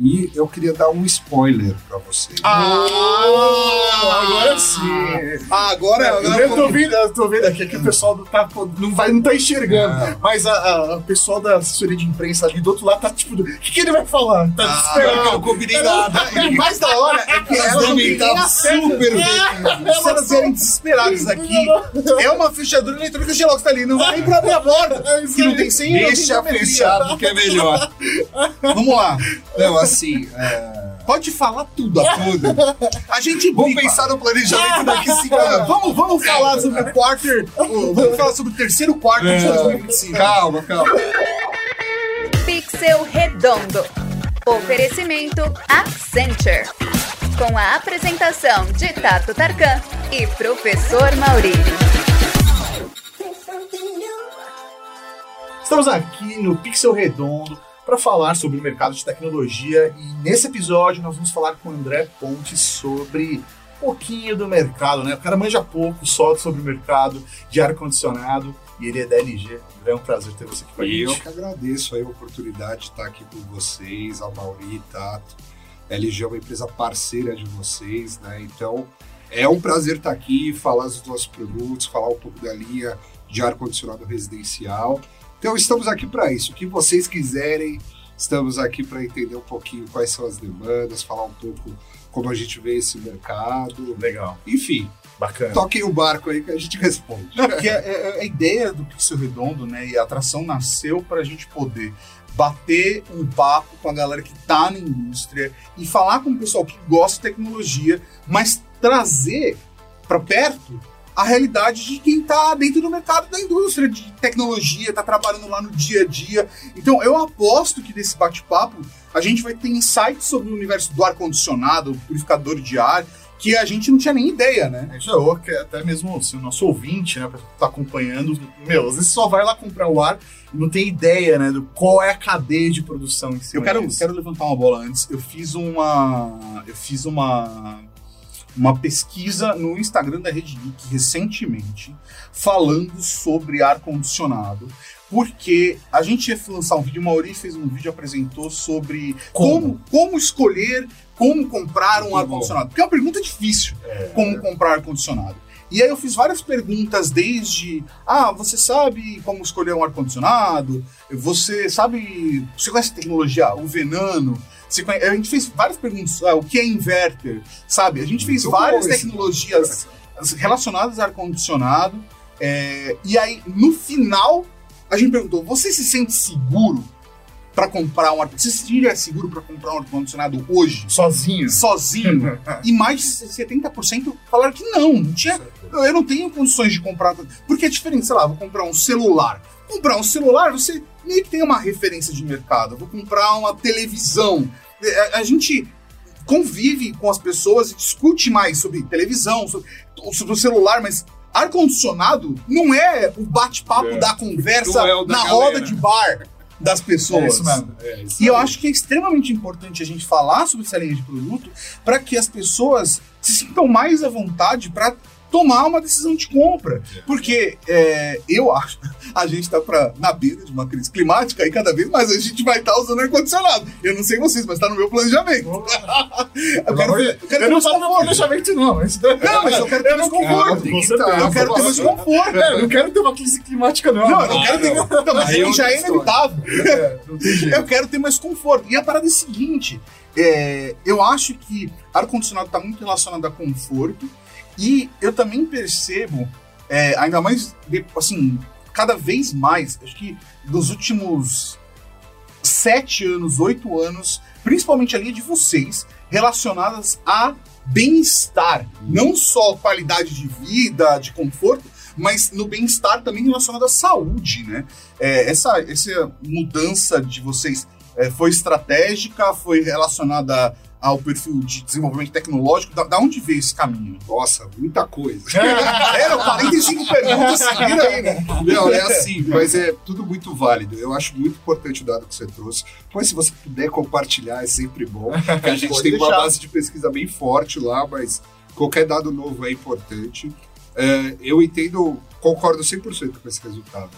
E eu queria dar um spoiler pra vocês. Ah, agora sim. Ah, agora, eu, agora eu tô vendo, eu tô vendo aqui que o pessoal tá, não, vai, não tá enxergando. É. Mas a, a- o pessoal da assessoria de imprensa ali do outro lado tá tipo, o que, que ele vai falar? Tá Ah, desesperado. eu combinei nada. E o mais da hora é que elas não Tá acesso. super bem. Se elas vierem desesperadas aqui, é uma fechadura eletrônica de Xerox tá ali. Não vai nem pra abrir a porta. Que não tem senha. não Deixa fechado que é melhor. Vamos lá. Não, assim, é, Pode falar tudo, tudo. A gente vamos briga. pensar no planejamento daqui cinco anos. vamos, vamos falar sobre o quarter. Vamos falar sobre o terceiro quarto de 2025. Calma, calma. Pixel Redondo. Oferecimento Accenture. Com a apresentação de Tato Tarkan e Professor Maurílio. Estamos aqui no Pixel Redondo para falar sobre o mercado de tecnologia e nesse episódio nós vamos falar com o André Pontes sobre um pouquinho do mercado, né? O cara manja pouco só sobre o mercado de ar-condicionado e ele é da LG. É um prazer ter você aqui com a E eu gente. que agradeço aí a oportunidade de estar aqui com vocês, a Mauri, Tato. A LG é uma empresa parceira de vocês, né? Então é um prazer estar aqui, falar dos nossos produtos, falar um pouco da linha de ar-condicionado residencial. Então estamos aqui para isso. O que vocês quiserem, estamos aqui para entender um pouquinho quais são as demandas, falar um pouco como a gente vê esse mercado. Legal, Enfim, bacana. toquem o barco aí que a gente responde. Não, porque a, a- ideia do Pixel Redondo, né, e a atração nasceu para a gente poder bater um papo com a galera que tá na indústria e falar com o pessoal que gosta de tecnologia, mas trazer para perto a realidade de quem tá dentro do mercado da indústria de tecnologia, tá trabalhando lá no dia a dia. Então eu aposto que nesse bate-papo a gente vai ter insights sobre o universo do ar-condicionado, do purificador de ar, que a gente não tinha nem ideia, né? Isso é que até mesmo se o nosso ouvinte, né, tá acompanhando, meu, às vezes só vai lá comprar o ar e não tem ideia, né, do qual é a cadeia de produção em cima Eu quero, disso. quero levantar uma bola antes. Eu fiz uma. Eu fiz uma. Uma pesquisa no Instagram da Rede Geek recentemente falando sobre ar-condicionado. Porque a gente ia lançar um vídeo, o Mauri fez um vídeo apresentou sobre como, como, escolher, como comprar um ar-condicionado. Porque é uma pergunta difícil, como comprar ar-condicionado. E aí eu fiz várias perguntas, desde ah, você sabe como escolher um ar-condicionado? Você sabe. Você conhece tecnologia, o Venano? Conhe- A gente fez várias perguntas. ah, o que é inverter? Sabe? A gente fez Muito várias tecnologias relacionadas a ar-condicionado. é, e aí, no final, a gente perguntou: você se sente seguro para comprar um ar Você se sentiria seguro para comprar um ar-condicionado hoje? Sozinho. sozinho. e mais de 70% falaram que não, não tinha. Eu não tenho condições de comprar. Porque é diferente, sei lá, vou comprar um celular. Comprar um celular, você meio que tem uma referência de mercado. Eu vou comprar uma televisão. É, A, a gente convive com as pessoas e discute mais sobre televisão, sobre, sobre o celular, mas ar-condicionado não é o bate-papo É. da conversa é da na galera. roda de bar das pessoas. É isso mesmo. É, isso E eu acho que é extremamente importante a gente falar sobre essa linha de produto para que as pessoas se sintam mais à vontade para tomar uma decisão de compra. Porque é, eu acho, a gente está na beira de uma crise climática e cada vez mais a gente vai estar usando ar-condicionado. Eu não sei vocês, mas está no meu planejamento. eu quero, eu quero Eu não mais falo meu conforto. planejamento, não, mas... Não, mas eu quero ter mais conforto. tá, Eu quero ter mais conforto. É, eu não quero ter uma crise climática, não. Não, eu não quero ter. Não, mas Aí aí é já é inevitável. É. Eu quero ter mais conforto. E a parada é a seguinte: é, eu acho que ar-condicionado está muito relacionado a conforto. E eu também percebo, é, ainda mais, assim, cada vez mais, acho que dos últimos sete anos, oito anos, principalmente a linha de vocês, relacionadas a bem-estar. Não só qualidade de vida, de conforto, mas no bem-estar também relacionado à saúde, né? É, essa, essa mudança de vocês é, foi estratégica, foi relacionada ao perfil de desenvolvimento tecnológico? Da, da onde veio esse caminho? Nossa, muita coisa. Eram 45 perguntas seguidas aí, né? Não, é assim, mas é tudo muito válido. Eu acho muito importante o dado que você trouxe. Pois se você puder compartilhar, é sempre bom. porque a gente Pode tem uma deixar. base de pesquisa bem forte lá, mas qualquer dado novo é importante. É, eu entendo, concordo 100% com esse resultado.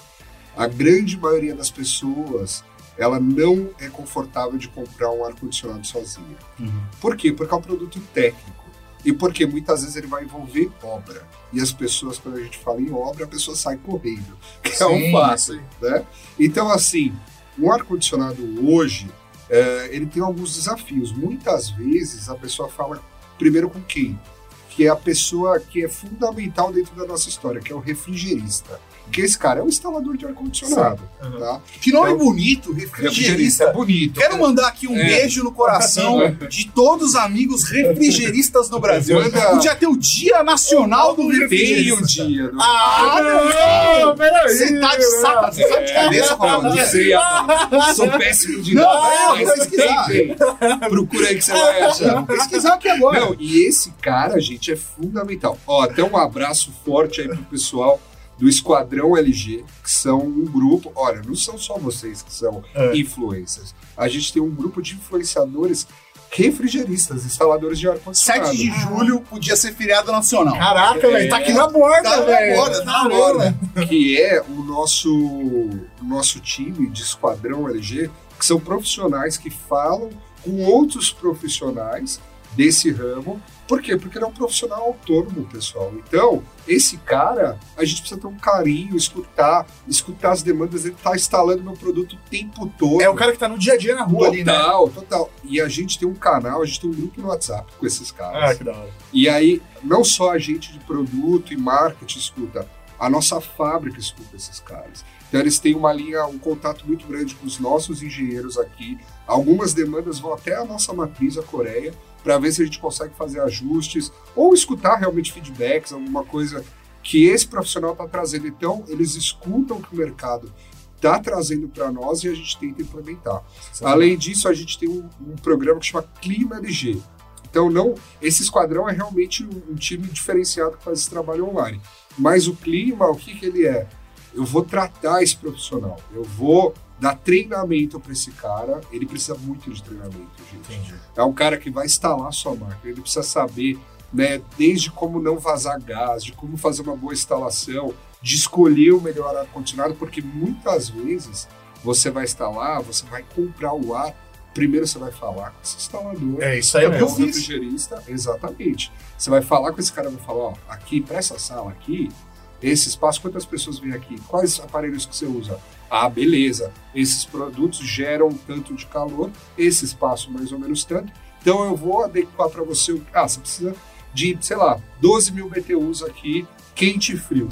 A grande maioria das pessoas ela não é confortável de comprar um ar-condicionado sozinha. Uhum. Por quê? Porque é um produto técnico. E porque muitas vezes ele vai envolver obra. E as pessoas, quando a gente fala em obra, a pessoa sai correndo. Que é um fato, né? Então, assim, um ar-condicionado hoje, é, ele tem alguns desafios. Muitas vezes a pessoa fala primeiro com quem? Que é a pessoa que é fundamental dentro da nossa história, que é o refrigerista. Que esse cara é o instalador de ar-condicionado. Uhum. Tá? Que nome Então, bonito, Refrigerista refrigerista. é bonito. Quero mandar aqui um É. beijo no coração de todos os amigos refrigeristas no Brasil. Podia ter o Dia Nacional do Tem o Refrigerista. dia. do- Ah, não! peraí. Você tá de saco, você tá de cabeça com a Não, não sei, Adão. Sou péssimo de Não, vou mas pesquisar. Procura aí que você vai achar. Vou pesquisar aqui agora. Não, e esse cara, gente, é fundamental. Ó, até um abraço forte aí pro pessoal do Esquadrão LG, que são um grupo. Olha, não são só vocês que são É. influencers. A gente tem um grupo de influenciadores refrigeristas, instaladores de ar-condicionado. 7 de julho podia ser feriado nacional. Caraca, velho, tá aqui na borda, Tá na velho. borda, tá na borda. que é o nosso, o nosso time de esquadrão LG, que são profissionais que falam com outros profissionais desse ramo. Por quê? Porque ele é um profissional autônomo, pessoal. Então, esse cara, a gente precisa ter um carinho, escutar, escutar as demandas. Ele está instalando meu produto o tempo todo. É o cara que tá no dia a dia na rua ali, né? Total, total. E a gente tem um canal, a gente tem um grupo no WhatsApp com esses caras. Ah, que da hora. E aí, não só a gente de produto e marketing escuta, a nossa fábrica escuta esses caras. Então, eles têm uma linha, um contato muito grande com os nossos engenheiros aqui. Algumas demandas vão até a nossa matriz, a Coreia, para ver se a gente consegue fazer ajustes ou escutar realmente feedbacks, alguma coisa que esse profissional está trazendo. Então, eles escutam o que o mercado está trazendo para nós e a gente tenta implementar. Além disso, a gente tem um, um programa que chama Clima LG. Então, não, esse esquadrão é realmente um, um time diferenciado que faz esse trabalho online. Mas o clima, o que, que ele é? Eu vou tratar esse profissional, eu vou dar treinamento para esse cara. Ele precisa muito de treinamento, gente. Entendi. É um cara que vai instalar sua máquina, ele precisa saber, né, desde como não vazar gás, de como fazer uma boa instalação, de escolher o melhor ar-condicionado, porque muitas vezes você vai instalar, você vai comprar o ar, primeiro você vai falar com esse instalador. É, isso aí é É o refrigerista, exatamente. Você vai falar com esse cara, vai falar, ó, aqui, para essa sala aqui, esse espaço, quantas pessoas vêm aqui? Quais aparelhos que você usa? Ah, beleza. Esses produtos geram tanto de calor, esse espaço mais ou menos tanto. Então eu vou adequar para você. o- Ah, você precisa de, sei lá, 12 mil BTUs aqui, quente e frio.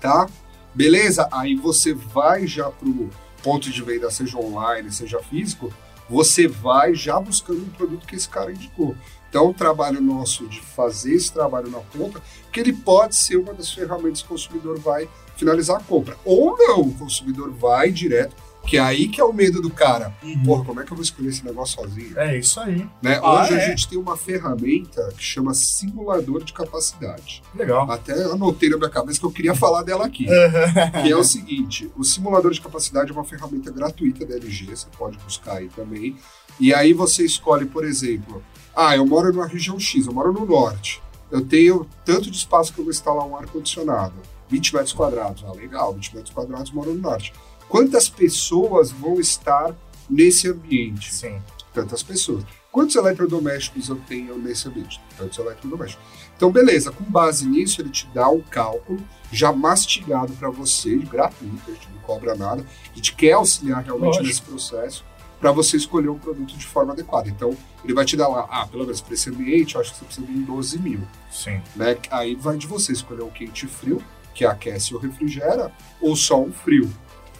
Tá? Beleza? Aí você vai já pro ponto de venda, seja online, seja físico, você vai já buscando um produto que esse cara indicou. Então, o trabalho nosso de fazer esse trabalho na ponta, que ele pode ser uma das ferramentas que o consumidor vai finalizar a compra. Ou não, o consumidor vai direto, que é aí que é o medo do cara. Porra, como é que eu vou escolher esse negócio sozinho? É isso aí. Né? Ah, Hoje é? a gente tem uma ferramenta que chama simulador de capacidade. Legal. Até anotei na minha cabeça que eu queria falar dela aqui. que é o seguinte: o simulador de capacidade é uma ferramenta gratuita da LG, você pode buscar aí também. E aí você escolhe, por exemplo, ah, eu moro numa região X, eu moro no norte. Eu tenho tanto de espaço que eu vou instalar um ar-condicionado. 20 metros quadrados. Ah, legal, 20 metros quadrados, moro no norte. Quantas pessoas vão estar nesse ambiente? Sim. tantas pessoas. Quantos eletrodomésticos eu tenho nesse ambiente? Tantos eletrodomésticos. Então, beleza, com base nisso, ele te dá um cálculo já mastigado para você, gratuito, a gente não cobra nada. A gente quer auxiliar realmente Lógico. nesse processo para você escolher um produto de forma adequada. Então, ele vai te dar lá, ah, pelo menos para esse ambiente, eu acho que você precisa de um 12 mil. Sim. Né? Aí vai de você escolher um quente e frio, que aquece ou refrigera, ou só um frio.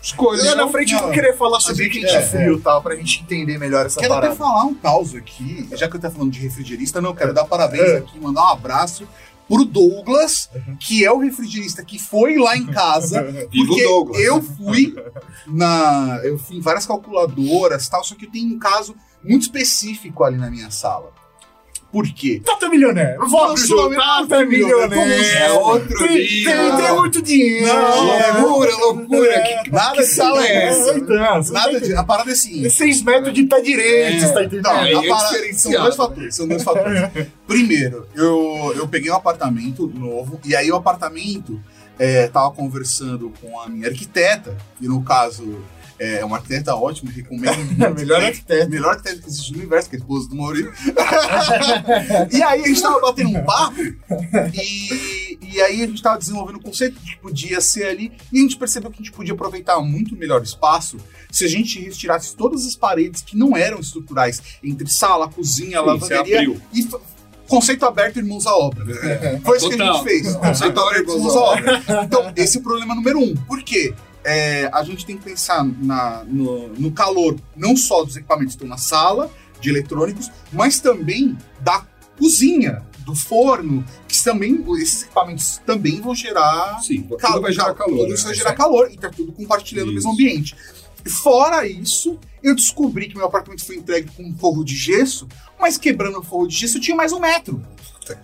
Escolha. Lá na frente eu vou querer falar sobre quente é, e frio e tal, pra gente entender melhor essa Quero até parada. falar um caos aqui, já que eu tô falando de refrigerista, não, quero dar parabéns É. aqui, mandar um abraço pro Douglas, que é o refrigerista que foi lá em casa, porque eu fui na. Eu fui em várias calculadoras e tal, só que eu tenho um caso muito específico ali na minha sala. Por quê? Tata milionário. Vou pro jogo. Tata milionário. milionário. É outro tem, tem, tem muito dinheiro. Não, Loucura, loucura. Que, Nada que de sala é essa? Então, Nada tá de. A parada é assim. Seis metros de pé direito, você tá entendendo? Não, aí a é parada- são dois fatores. São dois fatores. Primeiro, eu, eu peguei um apartamento novo, e aí o apartamento é, tava conversando com a minha arquiteta, e no caso É um arquiteta ótimo, recomendo. Melhor arquiteto. Melhor arquiteto que existe no universo, que é a esposa do Maurício. e aí a gente tava batendo um papo e, e aí a gente tava desenvolvendo um conceito que podia ser ali e a gente percebeu que a gente podia aproveitar muito melhor o espaço se a gente retirasse todas as paredes que não eram estruturais, entre sala, cozinha, Sim, lavanderia e conceito aberto irmãos à obra. Foi isso que a Total. gente fez. Conceito aberto irmãos à obra. Então, esse é o problema número um. Por quê? É, a gente tem que pensar na- no, no calor, não só dos equipamentos que estão na sala, de eletrônicos, mas também da cozinha, do forno, que também, esses equipamentos também vão gerar Sim, calor, vai gerar calor. Tudo né? isso vai gerar calor e tá tudo compartilhando o mesmo Isso. ambiente. Fora isso, eu descobri que meu apartamento foi entregue com um forro de gesso, mas quebrando o forro de gesso tinha mais um metro.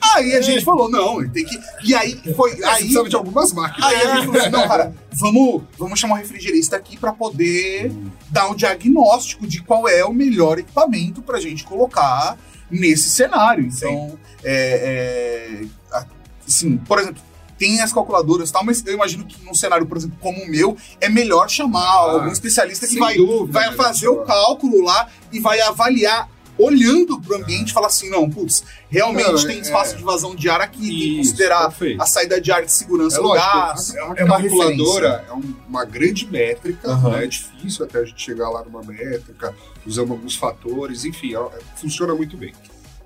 Aí a gente falou, não, tem que. E aí foi. Aí Aí, precisava de algumas máquinas. aí a gente falou assim, não, cara, vamos, vamos chamar um refrigerista aqui pra poder dar um diagnóstico de qual é o melhor equipamento pra gente colocar nesse cenário. Então, é, é, assim, por exemplo, tem as calculadoras e tal, mas eu imagino que num cenário, por exemplo, como o meu, é melhor chamar algum especialista que vai, dúvida, vai né, fazer o cálculo lá e vai avaliar. Olhando pro ambiente e falar assim: não, putz, realmente Não, tem é- espaço de vazão de ar aqui, tem que Isso, considerar perfeito. a saída de ar de segurança É do gás. a, a é uma calculadora é um- uma grande métrica, Aham. né? é difícil até a gente chegar lá numa métrica, usando alguns fatores, enfim, é- funciona muito bem.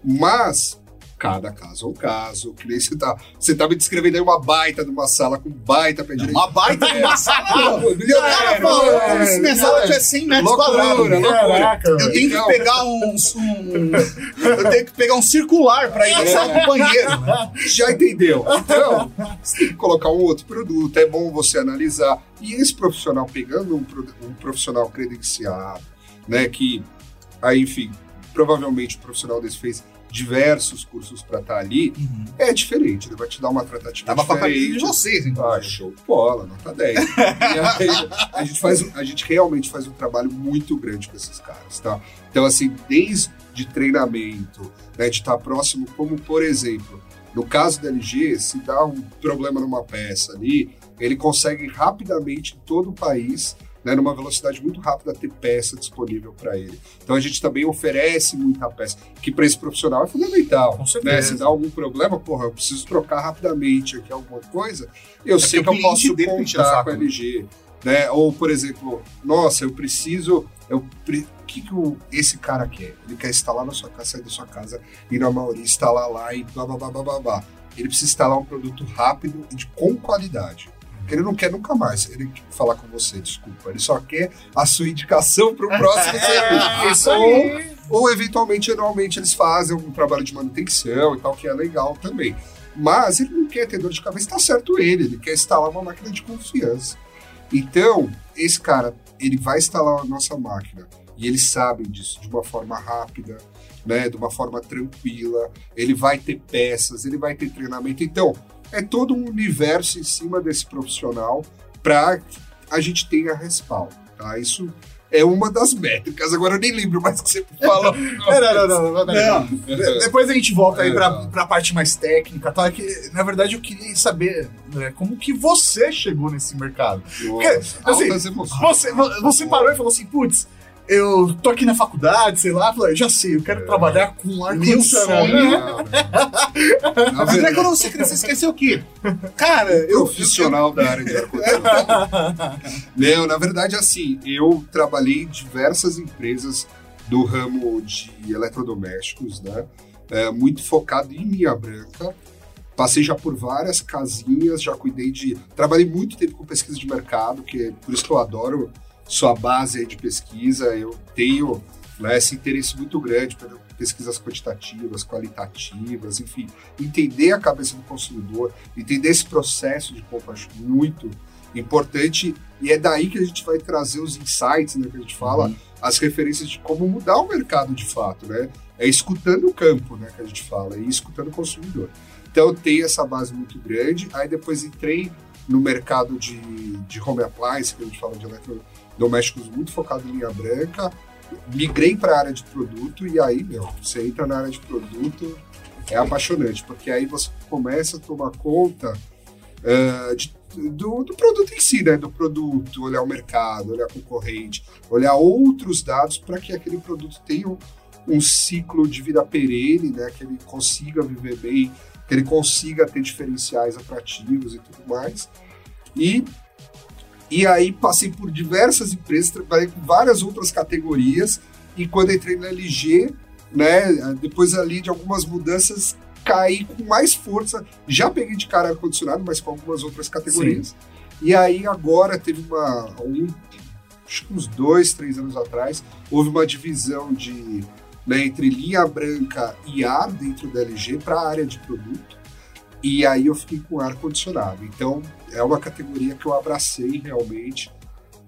Mas cada caso é um caso, que nem você tá, você tá me descrevendo aí uma baita de uma sala com baita pé direito. Uma baita de uma sala, não. O cara É, falou é, como se minha é. sala tivesse 100 metros Loucura, quadrados. loucura. Caraca, Eu tenho Então- que pegar um, um- Eu tenho que pegar um circular pra ir na sala do banheiro, né? Já entendeu? Então, você tem que colocar um outro produto, é bom você analisar. E esse profissional, pegando um, um profissional credenciado, né, que, aí, enfim, provavelmente o profissional desse fez diversos cursos para estar ali, é diferente, ele vai te dar uma tratativa Tava com a camisa de diferente. vocês, então. Ah, show de bola, nota 10. E aí, a gente, faz, a gente realmente faz um trabalho muito grande com esses caras, tá? Então, assim, desde treinamento, né, de estar próximo, como por exemplo, no caso da LG, se dá um problema numa peça ali, ele consegue rapidamente em todo o país, né, numa velocidade muito rápida, ter peça disponível para ele. Então a gente também oferece muita peça, que para esse profissional é fundamental. Com certeza. Né? Se dá algum problema, porra, eu preciso trocar rapidamente aqui alguma coisa, eu sei É porque que eu posso contar com a né? LG. Né? Ou, por exemplo, nossa, eu preciso. Eu, pre- o que, que o- esse cara quer? Ele quer instalar na sua casa, sair da sua casa, ir na Mauri, instalar lá e blá blá blá blá blá blá. Ele precisa instalar um produto rápido e de, com qualidade. Porque ele não quer nunca mais ele quer falar com você, desculpa. Ele só quer a sua indicação para o próximo serviço. Ou, ou, eventualmente, anualmente, eles fazem um trabalho de manutenção e tal, que é legal também. Mas ele não quer ter dor de cabeça, tá certo ele, ele quer instalar uma máquina de confiança. Então, esse cara, ele vai instalar a nossa máquina e eles sabem disso de uma forma rápida, né, de uma forma tranquila. Ele vai ter peças, ele vai ter treinamento. Então, é todo um universo em cima desse profissional para que a gente tenha respaldo, tá? Isso é uma das métricas. Agora eu nem lembro mais o que você falou. Não, não, não, não, não, não. De- Depois a gente volta aí É, pra, tá. pra parte mais técnica, tá? Que, na verdade, eu queria saber né, como que você chegou nesse mercado. Nossa, assim. Você, vo- você parou e falou assim, putz, eu tô aqui na faculdade, sei lá, falei, já sei, eu quero É. trabalhar com. Não, não. Na Mas é quando você crescer, esqueceu o quê? Cara, eu. profissional da área de ar-condicionado. Não, na verdade, assim, eu trabalhei em diversas empresas do ramo de eletrodomésticos, né? É, muito focado em linha branca. Passei já por várias casinhas, já cuidei de. Trabalhei muito tempo com pesquisa de mercado, que é por isso que eu adoro sua base de pesquisa. Eu tenho né, esse interesse muito grande por pesquisas quantitativas, qualitativas, enfim, entender a cabeça do consumidor, entender esse processo de compra, acho muito importante. E é daí que a gente vai trazer os insights, né, que a gente fala, Uhum. as referências de como mudar o mercado de fato, né? É escutando o campo, né, que a gente fala, e escutando o consumidor. Então eu tenho essa base muito grande, aí depois entrei no mercado de, de home appliance, que a gente fala de eletrodomésticos muito focado em linha branca, migrei para a área de produto e aí, meu, você entra na área de produto, é apaixonante, porque aí você começa a tomar conta ah, de do, do produto em si, né? Do produto, olhar o mercado, olhar a concorrente, olhar outros dados para que aquele produto tenha um, um ciclo de vida perene, né? Que ele consiga viver bem, que ele consiga ter diferenciais atrativos e tudo mais. E, e aí passei por diversas empresas, trabalhei com várias outras categorias, e quando entrei na LG, né, depois ali de algumas mudanças, caí com mais força. Já peguei de cara ar-condicionado, mas com algumas outras categorias. Sim. E aí agora teve uma. Um, acho que uns dois, três anos atrás, houve uma divisão de né, entre linha branca e ar dentro da LG para a área de produto. E aí eu fiquei com ar condicionado. Então é uma categoria que eu abracei realmente.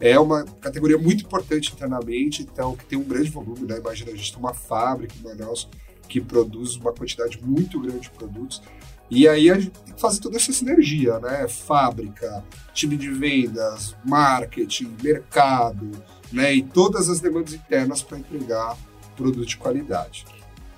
É uma categoria muito importante internamente, então que tem um grande volume, né? Imagina a gente tem uma fábrica em Manaus que produz uma quantidade muito grande de produtos. E aí a gente tem que fazer toda essa sinergia, né? Fábrica, time de vendas, marketing, mercado, né? E todas as demandas internas para entregar produto de qualidade.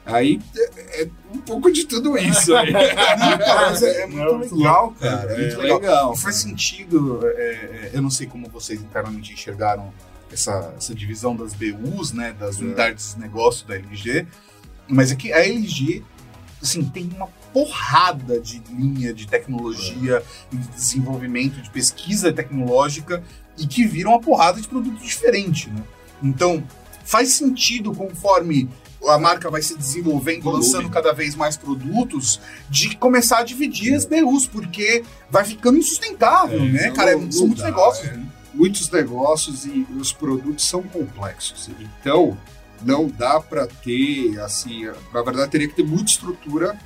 Aí é, é, um pouco de tudo isso. Aí. Mas é, é, muito legal, cara. É, muito legal. legal. Faz sentido. É, é, eu não sei como vocês internamente enxergaram essa, essa divisão das BUs, né? Das unidades de negócio da LG. Mas é que a LG assim, tem uma porrada de linha de tecnologia, de desenvolvimento, de pesquisa tecnológica e que viram uma porrada de produto diferente, né? Então, faz sentido conforme a marca vai se desenvolvendo, Volume. lançando cada vez mais produtos, de começar a dividir as BUs, porque vai ficando insustentável, é, né, cara? Não, são muitos dá, negócios. É. Né? Muitos negócios e os produtos são complexos. Então, não dá para ter, assim, na verdade, teria que ter muita estrutura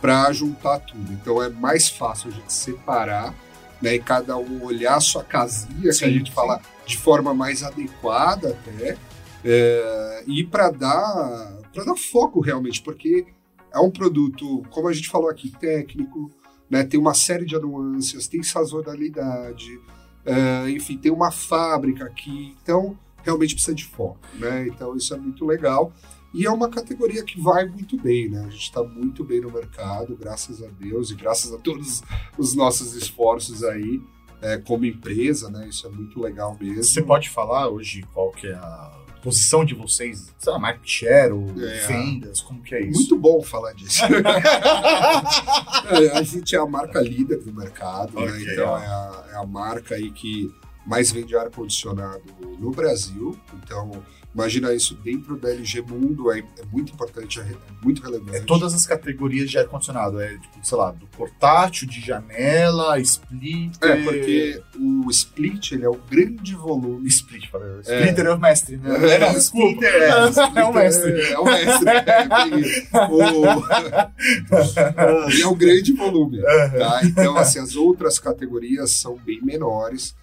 para juntar tudo. Então, é mais fácil a gente separar né, e cada um olhar a sua casinha, sim, que a gente sim. fala de forma mais adequada até é, e para dar, dar foco realmente, porque é um produto, como a gente falou aqui, técnico, né, tem uma série de nuances, tem sazonalidade, é, enfim, tem uma fábrica aqui, então realmente precisa de foco, né? Então isso é muito legal. E é uma categoria que vai muito bem, né? A gente está muito bem no mercado, graças a Deus e graças a todos os nossos esforços aí é, como empresa, né? Isso é muito legal mesmo. Você pode falar hoje qual que é a posição de vocês, sei lá, market share ou é, vendas, como que é isso? Muito bom falar disso. é, a gente é a marca líder do mercado, né? okay, né? Então é a, é a marca aí que mais vende ar-condicionado no Brasil. Então, Imagina isso dentro da LG Mundo, é, é muito importante, é, muito relevante. É todas as categorias de ar-condicionado, é tipo, sei lá, do portátil, de janela, split. É, porque o split ele é o grande volume. Split, falei. Splitter é, é o mestre, né? É, não, desculpa. É, é, o mestre. É, o mestre. e é o grande volume. Tá? Então, assim, as outras categorias são bem menores.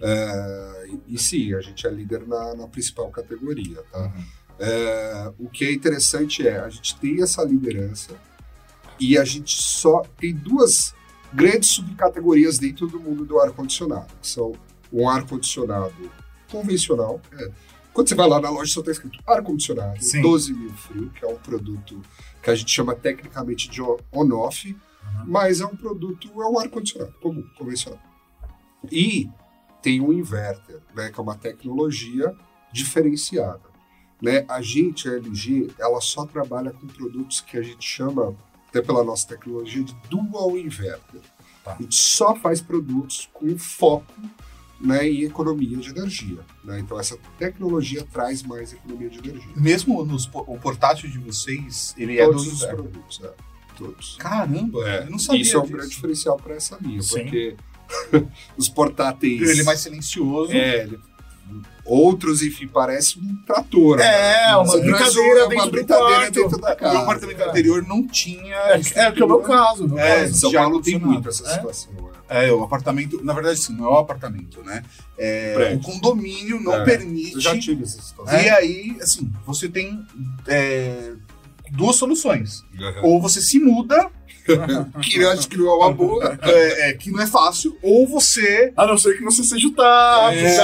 É, e, sim, a gente é líder na, na principal categoria. Tá? Uhum. É, o que é interessante é a gente tem essa liderança e a gente só tem duas grandes subcategorias dentro do mundo do ar-condicionado. São um ar-condicionado convencional. É, quando você vai lá na loja, só está escrito ar-condicionado, 12 mil frio, que é um produto que a gente chama tecnicamente de on-off, uhum. mas é um produto, é um ar-condicionado comum, convencional. E tem o inverter, né, que é uma tecnologia diferenciada. Né? A gente, a LG, ela só trabalha com produtos que a gente chama, até pela nossa tecnologia, de dual inverter. Tá. A gente só faz produtos com foco né, em economia de energia. Né? Então, essa tecnologia traz mais economia de energia. Mesmo nos, o portátil de vocês, ele Todos é dos produtos, é. Todos. Caramba, é. eu não sabia Isso é um grande diferencial para essa linha, Sim. porque os portáteis. Ele é mais silencioso. É, ele... Outros, enfim, parece um trator. É, né? uma brincadeira, uma brincadeira dentro da casa. O apartamento é. anterior não tinha. É, é que é o meu caso. Meu é, caso, São Paulo tem muito essa é? situação. É, o apartamento, na verdade, sim, não é o apartamento, né? É, o condomínio não é, permite. Eu já tive essa situação. E aí, assim, você tem é, duas soluções. Uhum. Ou você se muda que eu acho que não é uma boa. É, é, que não é fácil. Ou você. A não ser que você seja o TAP, é,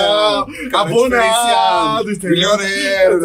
tá, abonado, milioneiro.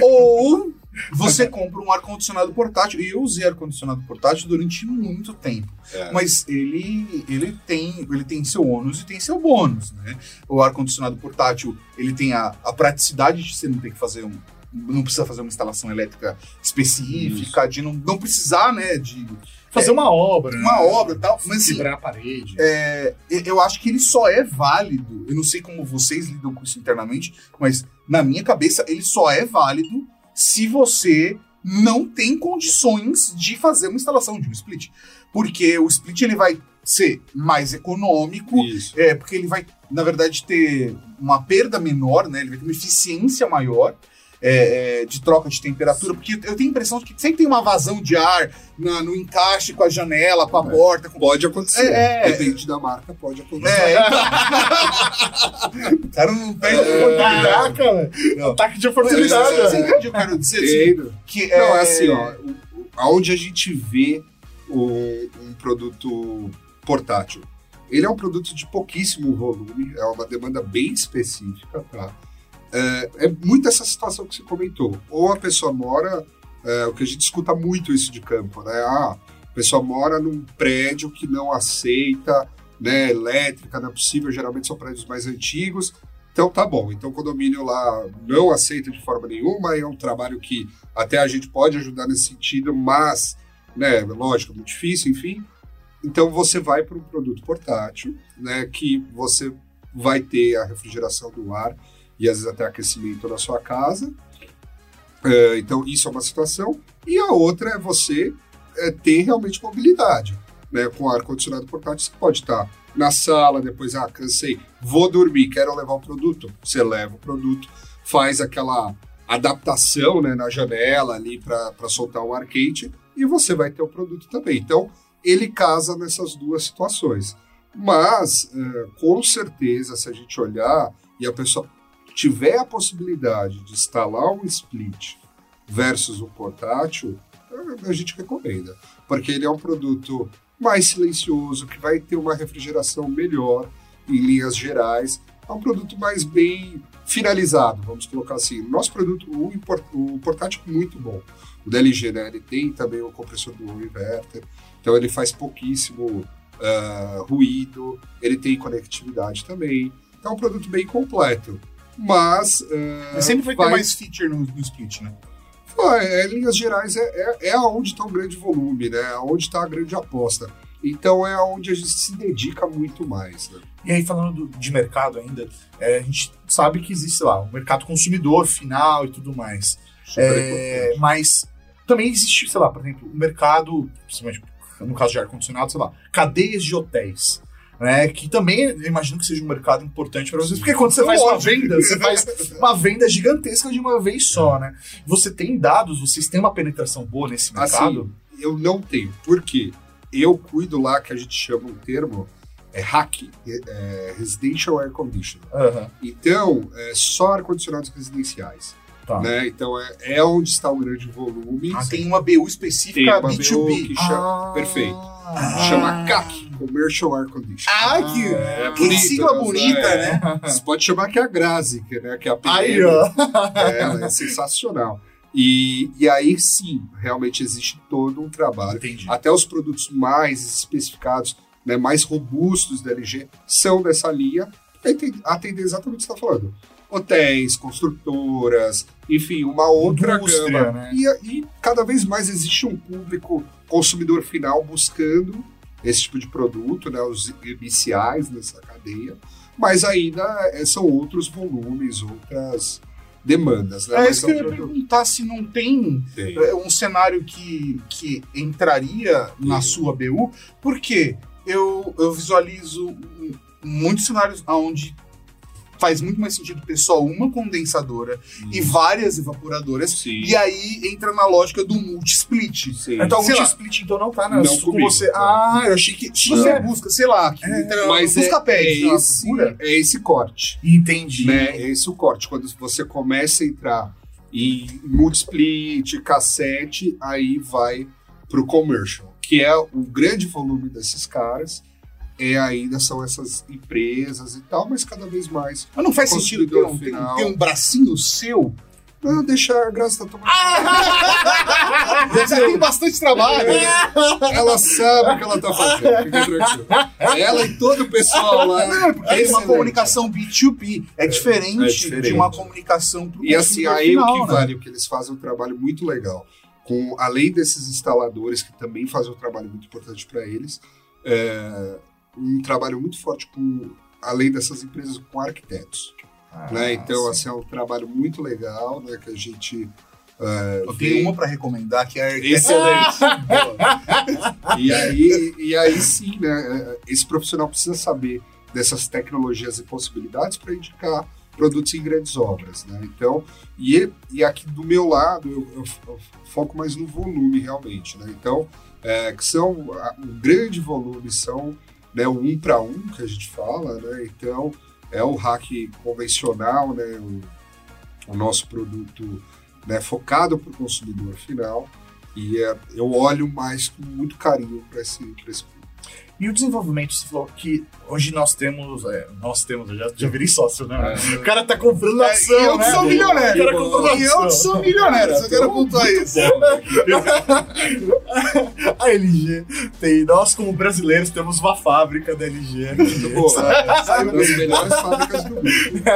Ou você compra um ar-condicionado portátil. E eu usei ar-condicionado portátil durante muito tempo. É. Mas ele, ele, tem, ele tem seu ônus e tem seu bônus, né? O ar-condicionado portátil, ele tem a, a praticidade de você não ter que fazer um... Não precisa fazer uma instalação elétrica específica, de não, não precisar, né, de Fazer uma obra. uma né? obra e tal. Mas assim, Quebrar a parede. é, eu acho que ele só é válido. Eu não sei como vocês lidam com isso internamente, mas na minha cabeça ele só é válido se você não tem condições de fazer uma instalação de um split. Porque o split ele vai ser mais econômico, Isso. é, porque ele vai, na verdade, ter uma perda menor, né? Ele vai ter uma eficiência maior é, é, de troca de temperatura, porque eu tenho a impressão de que sempre tem uma vazão de ar na- no encaixe com a janela, com a É. porta. Com... Pode acontecer. É, é. Depende da marca, pode acontecer. É, então... o cara não perde oportunidade. Não. Ataque de Você oportunidade. você velho. entende o que eu quero dizer? Assim, que Não, é, assim, ó. o- o- Aonde a gente vê um, um produto portátil. Ele é um produto de pouquíssimo volume, é uma demanda bem específica, tá? É, é muito essa situação que você comentou. Ou a pessoa mora, é, o que a gente escuta muito isso de campo, né? Ah, a pessoa mora num prédio que não aceita né, elétrica, não é possível, geralmente são prédios mais antigos. Então tá bom, então o condomínio lá não aceita de forma nenhuma, é um trabalho que até a gente pode ajudar nesse sentido, mas, né, lógico, é muito difícil, enfim. Então você vai para um produto portátil, né, que você vai ter a refrigeração do ar e às vezes até aquecimento na sua casa. É, então isso é uma situação. E a outra é você é, ter realmente mobilidade, né, com ar condicionado portátil você pode estar na sala, depois ah cansei, vou dormir, quero levar o produto, você leva o produto, faz aquela adaptação né, na janela ali para soltar um ar quente e você vai ter o produto também. Então, ele casa nessas duas situações. Mas, eh, com certeza, se a gente olhar e a pessoa tiver a possibilidade de instalar um split versus um portátil, a gente recomenda. Porque ele é um produto mais silencioso, que vai ter uma refrigeração melhor em linhas gerais. É um produto mais bem finalizado, vamos colocar assim. Nosso produto, o, import- o portátil muito bom. O da LG, né? Ele tem também o compressor do inverter, então ele faz pouquíssimo ah, ruído, ele tem conectividade também. Então é um produto bem completo. Mas. Mas sempre vai ter mais feature no, no split, né? É, linhas gerais, é, é, é aonde está o grande volume, né? Aonde está a grande aposta. Então é aonde a gente se dedica muito mais, né? E aí, falando do- de mercado ainda, é, a gente sabe que existe, lá, o mercado consumidor final e tudo mais. É, mas também existe, sei lá, por exemplo, o mercado, principalmente no caso de ar-condicionado, sei lá, cadeias de hotéis. Né, que também eu imagino que seja um mercado importante para vocês, porque quando você faz uma venda, você faz uma venda gigantesca de uma vez só, né? Você tem dados, vocês têm uma penetração boa nesse mercado? Assim, eu não tenho. Por quê? Eu cuido lá, que a gente chama um termo, é RAC, é Residential Air Conditioning. Aham, Então, é só ar-condicionados residenciais. tá. Né? Então, é, é onde está o grande volume. Ah, tem uma BU específica Tem uma B2B. BO que chama, perfeito. chama CAC, Commercial Air Conditioning. Ah, que, É que bonito, sigla né? bonita, É. né? Você pode chamar que é a Grazi, que, né, que é a Aí, PM. ó. É, ela é sensacional. E, e aí sim, realmente existe todo um trabalho. Entendi. Até os produtos mais especificados, né, mais robustos da LG, são dessa linha, para atender exatamente o que você está falando. Hotéis, construtoras, enfim, uma outra Indústria, gama. né? E, e cada vez mais existe um público consumidor final buscando esse tipo de produto, né, os iniciais nessa cadeia, mas ainda é, são outros volumes, outras demandas. Né? É Mas isso que eu ia perguntar se não tem Tem. é, um cenário que, que entraria na Sim. sua BU, porque eu, eu visualizo muitos cenários onde faz muito mais sentido ter só uma condensadora e várias evaporadoras, Sim. e aí entra na lógica do multi-split. Então, multi-split, então, não tá na, Não com comigo, você. não. Ah, eu achei que Se você busca, sei lá, que entra, Mas é, busca é, pede, na esse, é esse corte. Entendi. né? É esse o corte. Quando você começa a entrar em multisplit, cassete, aí vai pro commercial, que é o grande volume desses caras. É, ainda são essas empresas e tal, mas cada vez mais. Mas não faz sentido ter um, final. ter um bracinho seu Não, deixa a Graça tomando. Já tem bastante trabalho. Ela sabe o que ela tá fazendo, fica tranquilo. Ela e todo o pessoal lá. Não, porque é uma comunicação B2B. É diferente, é diferente. de uma comunicação pro E assim, aí o final, que né? vale, o que eles fazem é um trabalho muito legal. Com, além desses instaladores, que também fazem um trabalho muito importante para eles, é, um trabalho muito forte com, além dessas empresas, com arquitetos. Ah, né? Então, sim. assim, é um trabalho muito legal, né? Que a gente é, Eu tenho uma pra recomendar, que é Excelente. e, aí, e aí sim, né? Esse profissional precisa saber dessas tecnologias e possibilidades para indicar produtos em grandes obras, né? Então, e, e aqui do meu lado, eu, eu- eu foco mais no volume realmente, né? Então, é, que são o grande volume são né, o um para um que a gente fala, né? Então, é o hack convencional, né? O, o nosso produto né, focado para o consumidor final. E é, eu olho mais com muito carinho para esse, pra esse E o desenvolvimento, você falou que hoje nós temos. é, nós temos, eu já, já virei sócio, né? É. O cara tá comprando É, ação, e eu que né? sou milionário. O cara comprando E eu que sou milionário, só quero pontuar isso. A LG tem. Nós, como brasileiros, temos uma fábrica da LG. Muito boa. É uma das melhores fábricas do mundo.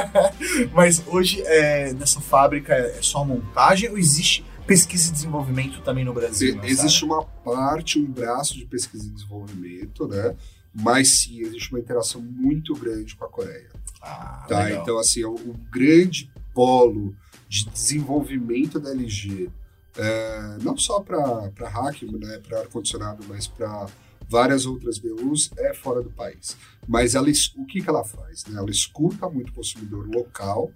Mas hoje, é, nessa fábrica, é só montagem ou existe pesquisa e desenvolvimento também no Brasil? Existe uma parte, um braço de pesquisa e desenvolvimento, né? Mas sim, existe uma interação muito grande com a Coreia. Ah, Tá? legal. Então, assim, o, o grande polo de desenvolvimento da LG, é, não só para hack, né, para ar-condicionado, mas para várias outras BUs, é fora do país. Mas ela, o que, que ela faz? né? Ela escuta muito o consumidor local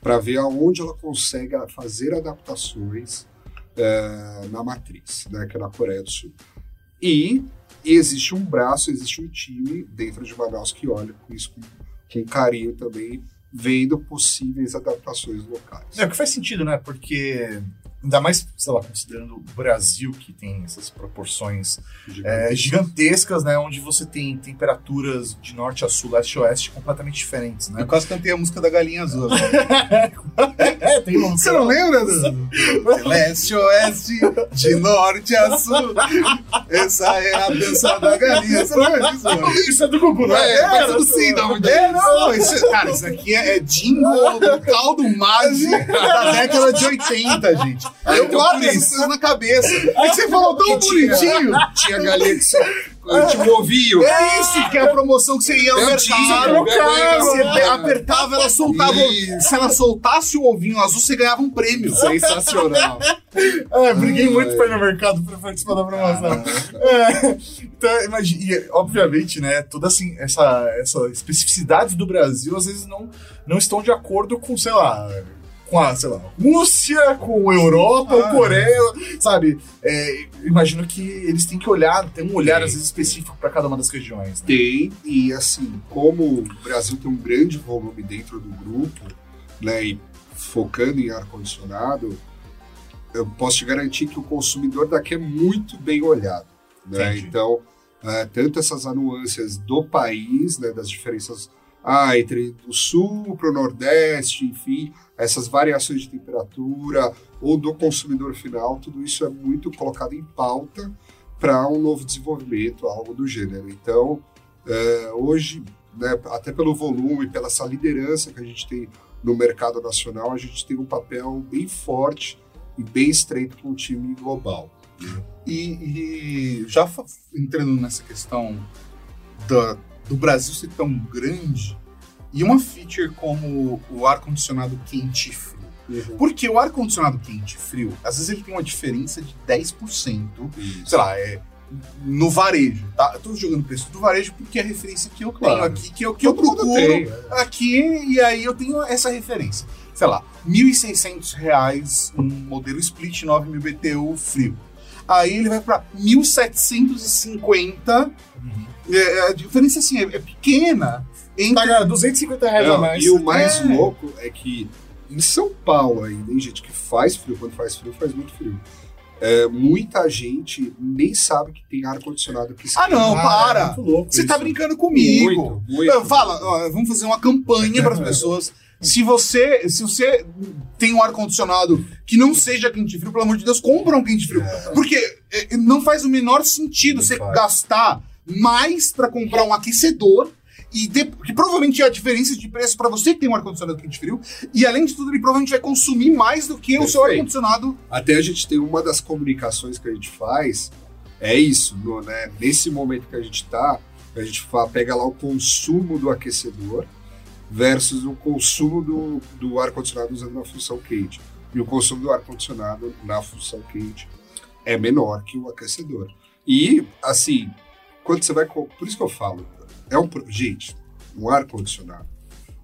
para ver aonde ela consegue fazer adaptações é, na matriz, né, que é na Coreia do Sul. E existe um braço, existe um time dentro de Manaus que olha com isso com, com carinho também, vendo possíveis adaptações locais. É, o que faz sentido, né? Porque, ainda mais, sei lá, considerando o Brasil, que tem essas proporções é, gigantescas, né? Onde você tem temperaturas de norte a sul, leste a oeste completamente diferentes, né? Eu quase cantei a música da Galinha Azul. né? É, tem um. Você não lembra? Leste a oeste, de norte a sul. Essa é a dança da galinha. Você não lembra disso, mano? Isso é do Gugu, não É, mas eu não sei de onde É, não, isso, cara, isso aqui é, é jingle do caldo mágico da década de 80, gente. Eu guardo essas coisas na cabeça. É que você falou tão bonitinho. Tinha galinha que só um ovinho. É isso que é a promoção que você ia no mercado. tinha, Você apertava, ela soltava. Se ela soltasse o ovinho azul, você ganhava um prêmio. Sensacional. É, briguei muito pra ir no mercado pra participar da promoção. É, então, imagina, e, obviamente, né, toda assim, essa, essa especificidade do Brasil às vezes não, não estão de acordo com, sei lá, com a, sei lá, Rússia, com Europa, ou Ah. Coreia, sabe? É, imagino que eles têm que olhar, tem um olhar Tem. às vezes específico para cada uma das regiões. Né? Tem, e assim, como o Brasil tem um grande volume dentro do grupo, né, e focando em ar-condicionado, eu posso te garantir que o consumidor daqui é muito bem olhado. Né? Entendi. Então, é, tanto essas nuances do país, né, das diferenças ah, entre o sul para o nordeste, enfim, essas variações de temperatura ou do consumidor final, tudo isso é muito colocado em pauta para um novo desenvolvimento, algo do gênero. Então, é, hoje, né, até pelo volume, pela essa liderança que a gente tem no mercado nacional, a gente tem um papel bem forte e bem estreito com o time global. E, e já entrando nessa questão da- do Brasil ser tão grande, e uma feature como o ar-condicionado quente e frio. Porque o ar-condicionado quente e frio, às vezes ele tem uma diferença de 10%, Isso. sei lá, é no varejo, tá? Eu tô jogando preço do varejo porque é a referência que eu tenho Claro. aqui, que eu, que eu Todo mundo procuro tem, né? aqui, e aí eu tenho essa referência. Sei lá, 1.600 reais um modelo Split 9000 BTU frio. Aí ele vai para 1.750. É, a diferença assim é, é pequena. Entre... Pagar 250 reais a Não, mais. e o mais É. louco é que em São Paulo ainda, tem gente que faz frio, quando faz frio, faz muito frio. É, muita gente nem sabe que tem ar-condicionado que Ah, não, para! é Você isso. tá brincando comigo. Muito, muito. Fala, ó, vamos fazer uma campanha para as pessoas Se você, se você tem um ar-condicionado que não seja quente frio, pelo amor de Deus, compra um quente frio. Porque é, não faz o menor sentido Não você faz. gastar mais pra comprar um aquecedor. E de- que provavelmente é a diferença de preço pra você que tem um ar-condicionado quente frio. E além de tudo, ele provavelmente vai consumir mais do que o seu Perfeito. ar-condicionado. Até a gente tem uma das comunicações que a gente faz, é isso, no- né? Nesse momento que a gente tá, a gente fa- pega lá o consumo do aquecedor versus o consumo do, do ar-condicionado usando na função quente. E o consumo do ar-condicionado na função quente é menor que o aquecedor. E, assim, quando você vai. Por isso que eu falo, é um. Gente, um ar-condicionado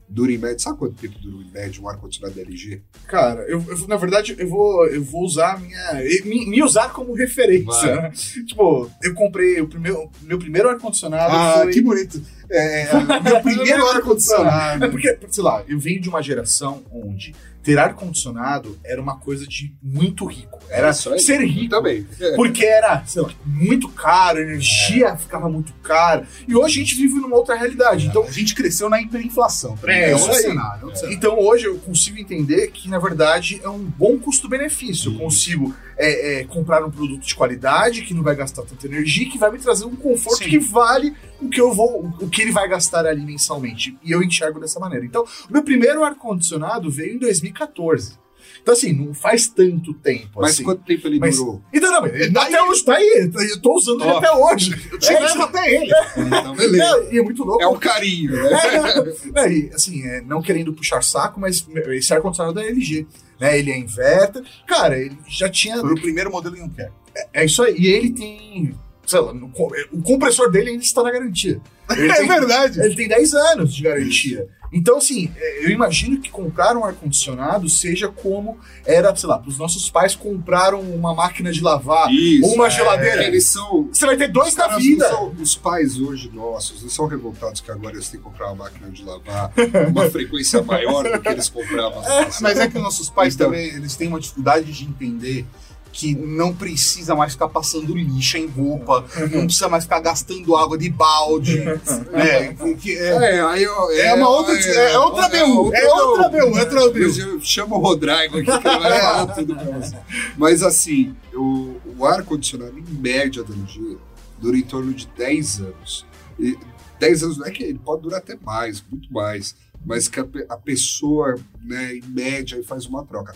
dura em média. Sabe quanto tempo dura em média um ar-condicionado LG? Cara, eu, eu- na verdade, eu vou, eu vou usar a minha. Me, me usar como referência. Né? Tipo, eu comprei o primeiro, meu primeiro ar-condicionado. Ah, foi... que bonito. É, meu primeiro É ar-condicionado. porque, sei lá, eu venho de uma geração onde ter ar-condicionado era uma coisa de muito rico. Era É ser rico. também. É. Porque era, lá, muito caro, a energia ficava muito cara. E hoje a gente vive numa outra realidade. Então, a gente cresceu na hiperinflação. É, É, isso outro aí. cenário. é. Então hoje eu consigo entender que, na verdade, é um bom custo-benefício. Eu consigo é, é, comprar um produto de qualidade, que não vai gastar tanta energia, que vai me trazer um conforto Sim. que vale o que eu vou, o que ele vai gastar ali mensalmente. E eu enxergo dessa maneira. Então, o meu primeiro ar-condicionado veio em 2014. Então, assim, não faz tanto tempo. Mas assim. quanto tempo ele Mas- durou? Então, não, ele- até hoje tá aí. Eu tô usando ele até hoje. Eu te É, levo até ele. Então, beleza. É, e é muito louco. É um carinho, né? É, e, assim, é, não querendo puxar saco, mas esse ar-condicionado é LG. Né? Ele é inverter. Cara, ele já tinha. Foi o primeiro modelo em um quer. É isso aí. E ele tem. Sei lá, o compressor dele ainda está na garantia. Ele É tem, verdade. ele tem 10 anos de garantia. Então, assim, é, eu imagino que comprar um ar-condicionado seja como era, sei lá, para os nossos pais compraram uma máquina de lavar Isso. ou uma é, geladeira. Eles são. Você vai ter dois na caras vida. são- os pais hoje nossos não são revoltados que agora eles têm que comprar uma máquina de lavar uma frequência maior do que eles compravam. passado. Mas é que nossos pais Então. também, eles têm uma dificuldade de entender que não precisa mais ficar passando lixa em roupa, não precisa mais ficar gastando água de balde, né? Que é, É, aí eu- é uma outra, é, outra B1, é outra B1, é outra B1. Mas eu chamo o Rodrigo aqui que ele vai falar tudo pra você. Mas assim, o, o ar-condicionado, em média da LG, dura em torno de 10 anos. E 10 anos não é que ele pode durar até mais, muito mais. Mas que a, a pessoa, né, em média, faz uma troca.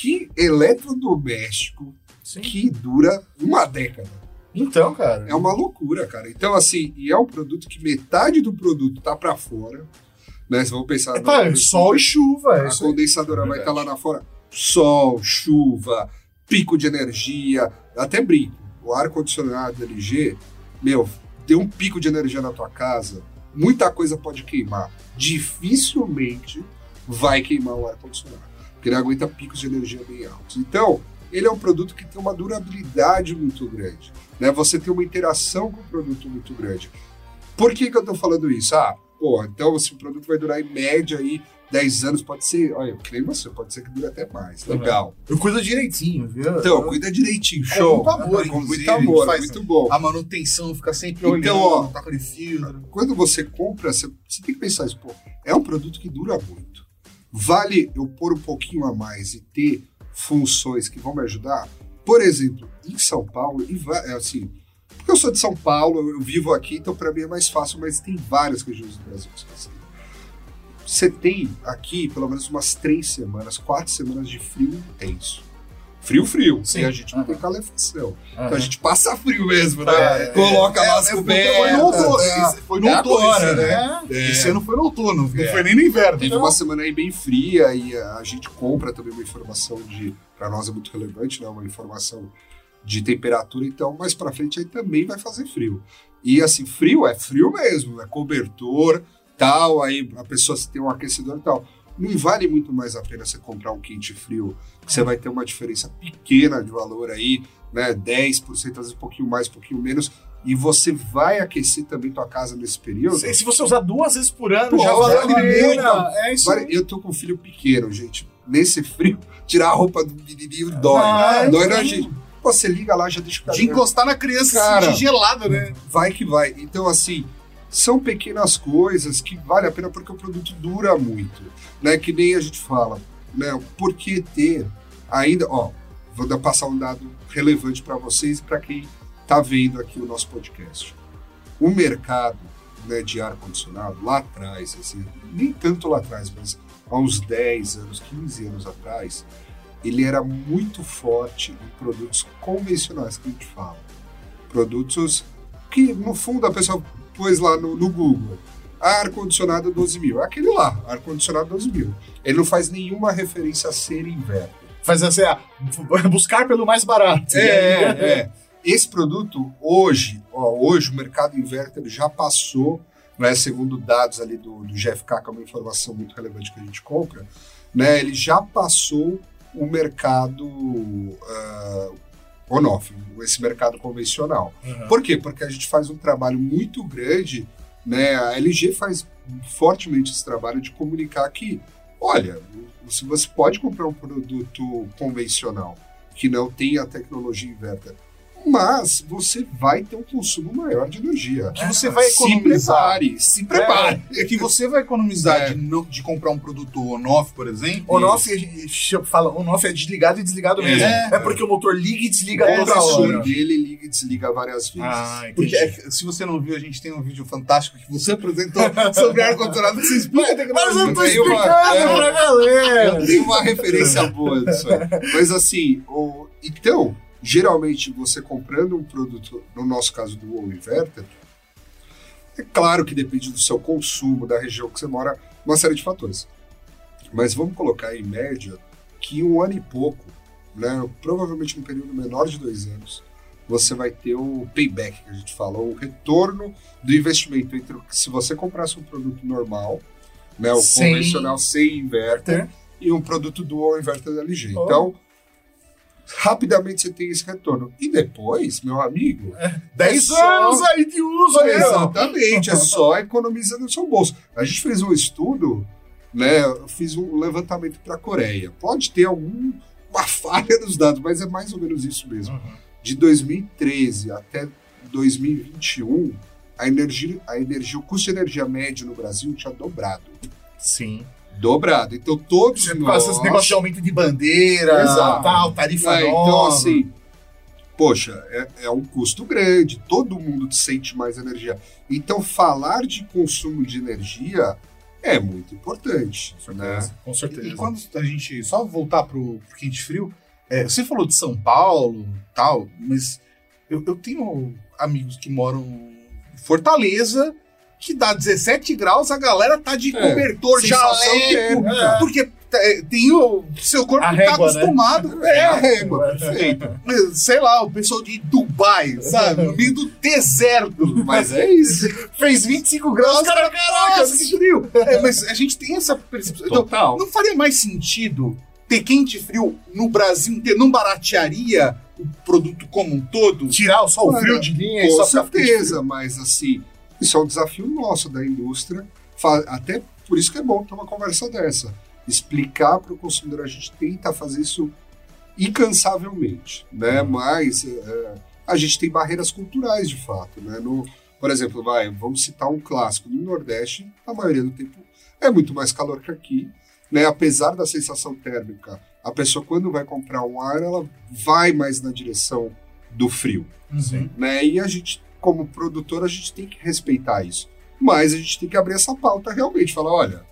Que eletrodoméstico Sim. que dura uma década. Então, cara. É uma loucura, cara. Então, assim, e é um produto que metade do produto tá pra fora. Né? Vocês vão pensar. É, no- sol e chuva. É a aí. condensadora vai estar Verdade. lá na fora. Sol, chuva, pico de energia, até brinco. O ar-condicionado LG, meu, deu um pico de energia na tua casa, muita coisa pode queimar. Dificilmente vai queimar o ar-condicionado, porque ele aguenta picos de energia bem altos. Então, ele é um produto que tem uma durabilidade muito grande. Né? Você tem uma interação com o produto muito grande. Por que, que eu tô falando isso? Ah, pô, então se o produto vai durar em média aí 10 anos, pode ser, olha, que nem você, pode ser que dure até mais. Legal. Eu cuido direitinho, viu? Então, cuida direitinho, show. muito amor, com muito amor, faz- muito bom. A manutenção fica sempre Então, olhando, ó, toca de filtro. Quando você compra, você, você tem que pensar isso, pô, é um produto que dura muito. Vale eu pôr um pouquinho a mais e ter funções que vão me ajudar? Por exemplo, em São Paulo, e é assim, porque eu sou de São Paulo, eu vivo aqui, então para mim é mais fácil, mas tem várias regiões do Brasil que assim. Você tem aqui pelo menos umas três semanas, quatro semanas de frio intenso. Frio, frio. Sim. E a gente não tem Aham. calefacção. Aham. Então a gente passa frio mesmo, né? É, Coloca lá as É, foi cobertas. no outono, esse- foi no É outono, agora, esse, né? né? Esse ano foi no outono, não É. foi nem no inverno. Teve Então, uma semana aí bem fria e a gente compra também uma informação de, para nós é muito relevante, né? Uma informação de temperatura, então mais para frente aí também vai fazer frio. E assim, frio é frio mesmo, é cobertor, tal, aí a pessoa se tem um aquecedor e tal. Não vale muito mais a pena você comprar um quente frio, que você vai ter uma diferença pequena de valor aí, né? 10%, às vezes um pouquinho mais, um pouquinho menos, e você vai aquecer também tua casa nesse período. Se, se você usar duas vezes por ano, Pô, já vale vale a pena. muito. É isso eu tô com um filho pequeno, gente. Nesse frio, tirar a roupa do menininho dói. Ah, dói então. na gente. Pô, você liga lá, já deixa o de encostar na criança Cara. sentir gelada, né? Vai que vai. Então, assim, são pequenas coisas que vale a pena porque o produto dura muito, né? Que nem a gente fala, né? Por que ter ainda, ó, vou dar, passar um dado relevante para vocês e para quem está vendo aqui o nosso podcast. O mercado né, de ar-condicionado, lá atrás, assim, nem tanto lá atrás, mas há uns 10 anos, 15 anos atrás, ele era muito forte em produtos convencionais que a gente fala. Produtos que, no fundo, a pessoa pôs lá no, no Google. Ar-condicionado 12 mil. É aquele lá, ar-condicionado 12 mil. Ele não faz nenhuma referência a ser inverno. Faz assim, ah, buscar pelo mais barato. É, é. Esse produto, hoje, ó, hoje o mercado inverter já passou, né, segundo dados ali do, do GFK, que é uma informação muito relevante que a gente compra, né, ele já passou o mercado uh, on-off, esse mercado convencional. Uhum. Por quê? Porque a gente faz um trabalho muito grande, né, a LG faz fortemente esse trabalho de comunicar que, olha, se você pode comprar um produto convencional que não tem a tecnologia inverter, mas você vai ter um consumo maior de energia. Que você vai economizar. Se prepare, se prepare. É, que você vai economizar é. de, não, de, comprar um produto on-off, por exemplo. On-off fala, on-off é desligado e desligado mesmo. É, é porque o motor liga e desliga é, toda hora. dele liga e desliga várias vezes. Ah, porque é, se você não viu, a gente tem um vídeo fantástico que você apresentou sobre ar-condicionado que você explica. Mas eu tô explicando uma, é, pra galera. Eu tenho uma referência boa disso aí. Mas assim, o, então geralmente você comprando um produto, no nosso caso do Wall Inverter, é claro que depende do seu consumo, da região que você mora, uma série de fatores. Mas vamos colocar em média que um ano e pouco, né, provavelmente um período menor de dois anos, você vai ter o payback que a gente fala, o retorno do investimento entre se você comprasse um produto normal, né, o sem convencional sem inverter, e um produto dual inverter da LG. Oh. Então, rapidamente você tem esse retorno. E depois, meu amigo. É, 10 é anos só... aí de uso, né? Exatamente, é só economiza no seu bolso. A gente fez um estudo, né? Eu fiz um levantamento para a Coreia. Pode ter alguma falha nos dados, mas é mais ou menos isso mesmo. Uhum. De 2013 até 2021, a energia, a energia, o custo de energia médio no Brasil tinha dobrado. Sim dobrado. Então todos Por nós... Por negócios de aumento de bandeira, Exato. tal, tarifa é, nova. Então, assim, poxa, é, é, um custo grande, todo mundo sente mais energia. Então, falar de consumo de energia é muito importante. Com certeza. Né? Com certeza. E, e, quando a gente. Só voltar pro, pro quente frio, é, você falou de São Paulo tal, mas eu, eu tenho amigos que moram em Fortaleza que dá 17 graus, a galera tá de é, cobertor, jaleco, é. porque é, tem o seu corpo a tá régua, acostumado. Né? É, a régua, perfeito. Sei lá, o pessoal de Dubai, sabe? No meio do deserto. Mas é isso. Fez 25 graus, cara, caraca, que frio. É, mas a gente tem essa percepção. Então, Total. Então, não faria mais sentido ter quente e frio no Brasil inteiro? Não baratearia o produto como um todo? Tirar só o frio de linha com e só certeza, mas assim isso é um desafio nosso da indústria. Até por isso que é bom ter uma conversa dessa. Explicar para o consumidor, a gente tenta fazer isso incansavelmente, né? Uhum. Mas é, a gente tem barreiras culturais de fato, né? No, por exemplo, vai, vamos citar um clássico no Nordeste, a maioria do tempo é muito mais calor que aqui, né? Apesar da sensação térmica, a pessoa quando vai comprar um ar, ela vai mais na direção do frio, uhum. né? E a gente como produtor, a gente tem que respeitar isso. Mas a gente tem que abrir essa pauta realmente, falar, olha,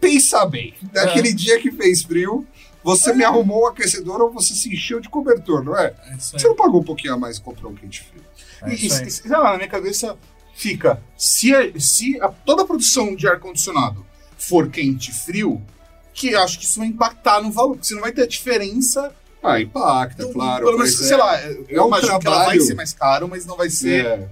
pensa bem, naquele é. dia que fez frio, você é. me arrumou um aquecedor ou você se encheu de cobertor, não é? é você não pagou um pouquinho a mais e comprou um quente frio. É e, e, sei lá, na minha cabeça fica, se, a, se a, toda a produção de ar-condicionado for quente e frio, que acho que isso vai impactar no valor, porque você não vai ter a diferença ah, impacta, então, claro. Pelo menos, sei é, lá, eu um imagino trabalho... que ela vai ser mais caro, mas não vai ser é.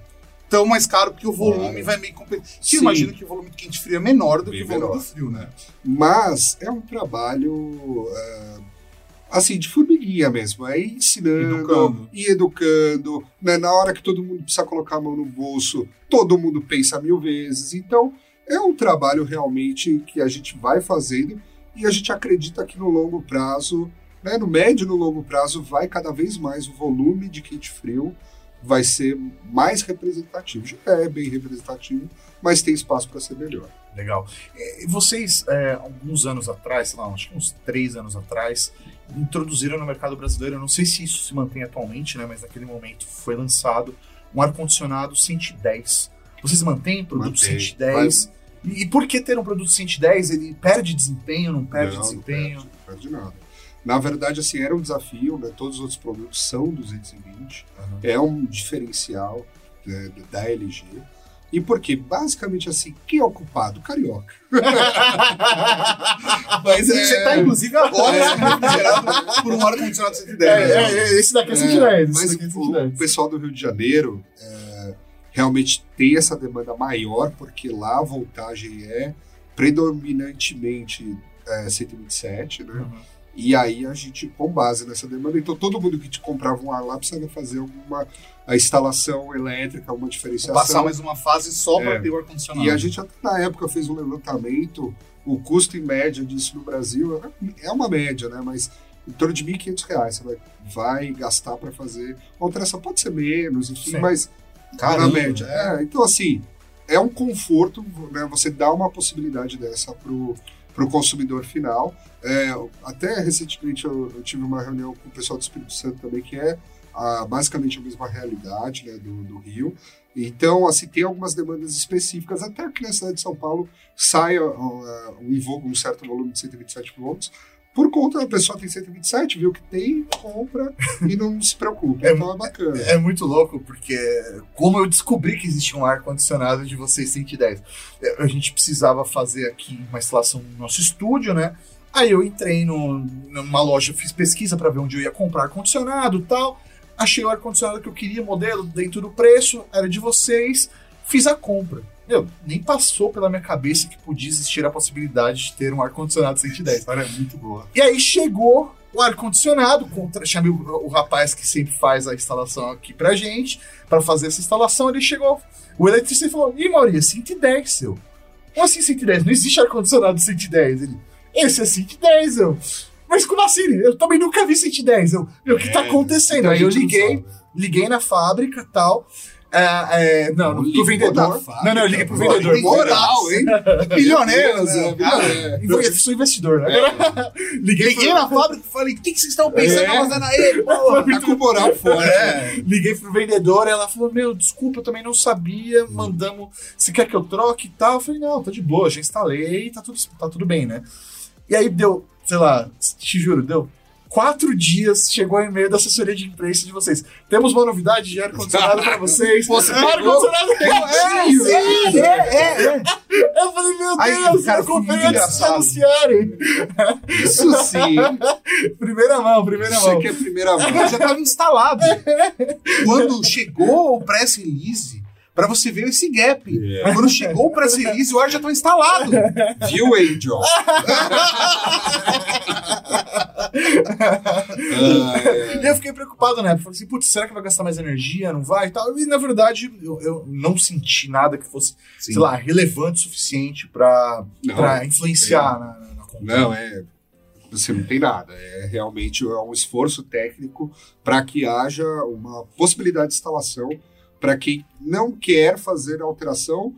tão mais caro, porque o volume é. vai meio compensar. Eu imagino que o volume de quente frio é menor do Bem que o volume menor. do frio, né? Mas é um trabalho, uh, assim, de formiguinha mesmo. É ensinando educando. e educando. Né? Na hora que todo mundo precisa colocar a mão no bolso, todo mundo pensa mil vezes. Então, é um trabalho realmente que a gente vai fazendo e a gente acredita que no longo prazo né, no médio e no longo prazo vai cada vez mais o volume de quente frio vai ser mais representativo. Já é bem representativo, mas tem espaço para ser melhor. Legal. Vocês, é, alguns anos atrás, sei lá, acho que uns três anos atrás, introduziram no mercado brasileiro, eu não sei se isso se mantém atualmente, né, mas naquele momento foi lançado um ar-condicionado 110. Vocês mantêm produto Mantém. 110? E, e por que ter um produto 110? Ele perde desempenho, não perde Não, não desempenho? perde, não perde nada. Na verdade, assim, era um desafio, né? Todos os outros produtos são 220. Aham. É um diferencial né, da LG. E por quê? Basicamente assim, quem é o culpado? Carioca. Mas é... Você tá, inclusive, agora É. por um ar-condicionado 110. É, é, é, esse daqui é 110. mas esse daqui é o, 110. o pessoal do Rio de Janeiro é, realmente tem essa demanda maior, porque lá a voltagem é predominantemente é, 127, né? Uhum. E aí a gente, com base nessa demanda, então todo mundo que te comprava um ar lá precisava fazer alguma a instalação elétrica, alguma diferenciação. Passar mais uma fase só É. para ter o ar-condicionado. E a gente até na época fez um levantamento, o custo em média disso no Brasil é uma média, né? Mas em torno de 1.500 reais você vai, vai gastar para fazer uma alteração. Pode ser menos, enfim, Sim. mas Caramba, na média. É, então, assim, é um conforto, né? Você dá uma possibilidade dessa pro, pro consumidor final. É, até recentemente eu, eu tive uma reunião com o pessoal do Espírito Santo também, que é ah, basicamente a mesma realidade né, do, do Rio. Então, assim, tem algumas demandas específicas, até aqui na cidade de São Paulo sai ah, um, invo- um certo volume de 127 volts, por conta da pessoa tem 127, viu que tem, compra e não se preocupa. É então é bacana. É muito louco, porque como eu descobri que existia um ar-condicionado de vocês 110, a gente precisava fazer aqui uma instalação no nosso estúdio, né? Aí eu entrei no, numa loja, fiz pesquisa para ver onde eu ia comprar ar-condicionado e tal. Achei o ar-condicionado que eu queria, modelo, dentro do preço, era de vocês, fiz a compra. Meu, nem passou pela minha cabeça que podia existir a possibilidade de ter um ar-condicionado 110. história é muito boa. E aí chegou o ar-condicionado, contra- chamei o, o rapaz que sempre faz a instalação aqui pra gente, pra fazer essa instalação. Ele chegou, o eletricista e falou: Ih, Maurício, 110, seu. Como assim 110? Não existe ar-condicionado 110. Ele, esse é 110, eu. Mas como assim? Eu também nunca vi 110. Eu, meu, o que tá É, acontecendo? muita Aí eu liguei, liguei na fábrica e tal. É, é, não, Não pro vendedor. Não, não, eu liguei pro vendedor. moral, hein? Milioneiro, Deus, né? é, é. Eu sou investidor, né? Liguei, Liguei na fábrica e falei, o que, que vocês estão pensando É. fazendo aí? Porra, Tá com moral forte. É. Liguei pro vendedor, ela falou: Meu, desculpa, eu também não sabia. Mandamos, se quer que eu troque e tal. Eu falei: Não, tá de boa, já instalei, tá tudo, tá tudo bem, né? E aí deu, sei lá, te juro, deu quatro dias, chegou o e-mail da assessoria de imprensa de vocês. Temos uma novidade de ar-condicionado pra vocês. Você ar-condicionado Pegou? é, é, é, é. Eu falei: Meu Deus, cara, eu comprei antes de anunciarem. Isso sim. Primeira mão, primeira Isso mão. aqui é primeira mão. já estava instalado. Quando chegou o press release, para você ver esse gap. É. Quando chegou o press release, o ar já estava instalado. Viu, Angel? Ah, é. E eu fiquei preocupado, né? Falei assim, putz, será que vai gastar mais energia? Não vai e tal. E na verdade, eu, eu não senti nada que fosse, Sim. sei lá, relevante o suficiente Não, pra influenciar na, na, na conta. Não, é. Você não tem nada. É realmente é um esforço técnico para que haja uma possibilidade de instalação para quem não quer fazer alteração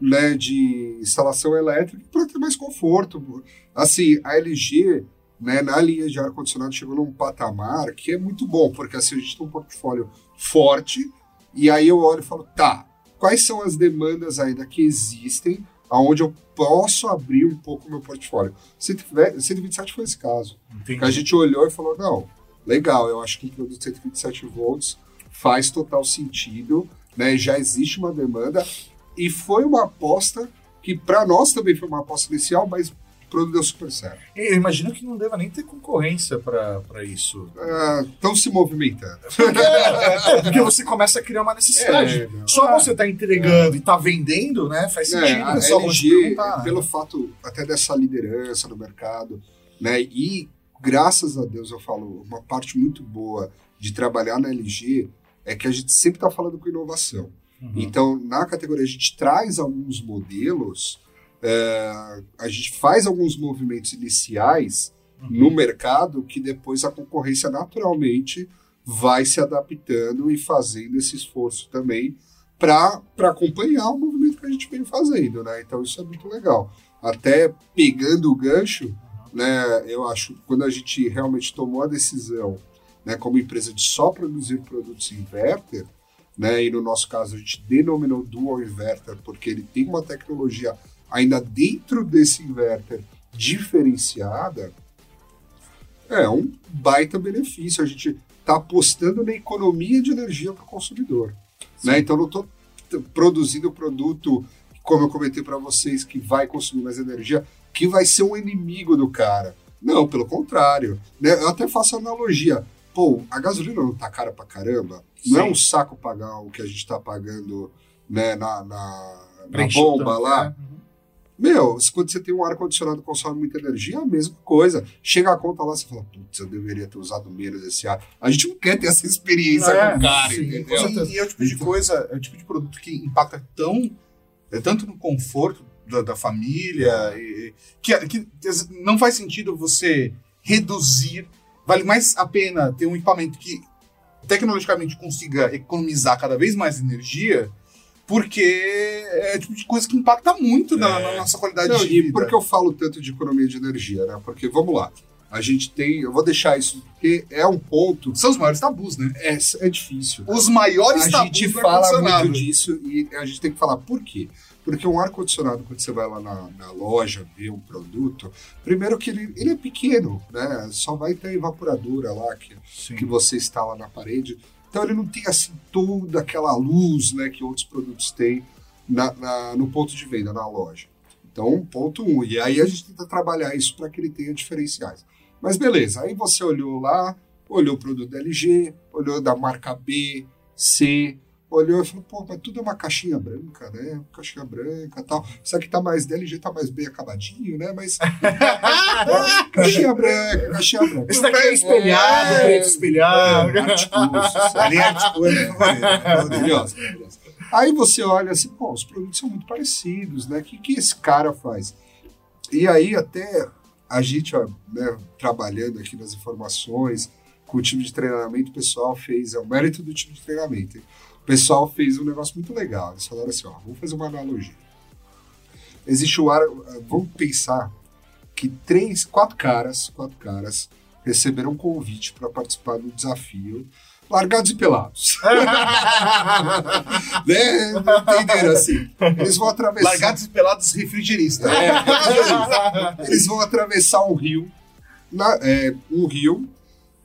né, de instalação elétrica para ter mais conforto. Assim, a LG, né, na linha de ar-condicionado, chegou num patamar que é muito bom, porque assim, a gente tem um portfólio forte, e aí eu olho e falo, tá, quais são as demandas ainda que existem, aonde eu posso abrir um pouco o meu portfólio? 127 foi esse caso. Entendi. Que a gente olhou e falou, não, legal, eu acho que um produto de 127 volts faz total sentido, né? Já existe uma demanda e foi uma aposta que para nós também foi uma aposta inicial, mas produto deu super certo. Eu imagino que não deva nem ter concorrência pra isso. Estão se movimentando. É, porque você começa a criar uma necessidade. É. Só você tá entregando e tá vendendo, né? Faz É, sentido. é só LG, né? pelo fato até dessa liderança no mercado, né? E graças a Deus eu falo, uma parte muito boa de trabalhar na LG é que a gente sempre está falando com inovação. Uhum. Então, na categoria, a gente traz alguns modelos, é, a gente faz alguns movimentos iniciais Uhum. no mercado que depois a concorrência naturalmente vai se adaptando e fazendo esse esforço também para acompanhar o movimento que a gente vem fazendo, né? Então isso é muito legal. Até pegando o gancho, né? Eu acho que quando a gente realmente tomou a decisão, né, como empresa de só produzir produtos inverter, né? E no nosso caso a gente denominou dual inverter porque ele tem uma tecnologia ainda dentro desse inverter diferenciada. É um baita benefício. A gente está apostando na economia de energia para o consumidor. Né? Então, não estou produzindo produto, como eu comentei para vocês, que vai consumir mais energia, que vai ser um inimigo do cara. Não, pelo contrário. Né? Eu até faço analogia. Pô, a gasolina não tá cara pra caramba? Não é um saco pagar o que a gente está pagando né, na, na, na bomba lá? Né? Meu, quando você tem um ar-condicionado que consome muita energia, é a mesma coisa. Chega a conta lá, você fala, putz, eu deveria ter usado menos esse ar. A gente não quer ter essa experiência é, com o cara, sim, entendeu? E, e, é o tipo de coisa, é o tipo de produto que impacta tão, é, tanto no conforto da, da família, e, que, que não faz sentido você reduzir. Vale mais a pena ter um equipamento que tecnologicamente consiga economizar cada vez mais energia porque é tipo de coisa que impacta muito na, na nossa qualidade Não, de vida. E por que eu falo tanto de economia de energia, né? Porque, vamos lá, a gente tem, eu vou deixar isso, porque é um ponto... São os maiores tabus, né? É, é difícil. Os maiores a tabus A gente fala muito disso e a gente tem que falar por quê? Porque um ar-condicionado, quando você vai lá na, na, loja ver um produto, primeiro que ele, ele é pequeno, né? Só vai ter a evaporadora lá que, que você instala na parede. Então ele não tem assim toda aquela luz né, que outros produtos têm na, na, no ponto de venda, na loja. Então, ponto um. E aí a gente tenta trabalhar isso para que ele tenha diferenciais. Mas beleza, aí você olhou lá, olhou o produto da LG, olhou da marca B, C, olhou e falou, pô, mas tudo é uma caixinha branca, né? Caixinha branca tal. Isso aqui tá mais, DLG tá mais bem acabadinho, né? Mas. caixinha branca, caixinha branca. Isso daqui é espelhado, é, preto espelhado. É, Ali é maravilhosa, maravilhosa. Aí você olha assim, pô, os produtos são muito parecidos, né? O que, que esse cara faz? E aí até a gente, ó, né, trabalhando aqui nas informações, com o time de treinamento, o pessoal fez, é o mérito do time de treinamento. Hein? O pessoal fez um negócio muito legal. Eles falaram assim: ó, vamos fazer uma analogia. Existe o ar. Vamos pensar que três, quatro caras, quatro caras receberam um convite para participar do desafio largados e pelados. né? Entenderam assim? Eles vão atravessar. Largados e pelados refrigerista. É. Eles vão atravessar um rio, na, é, um rio,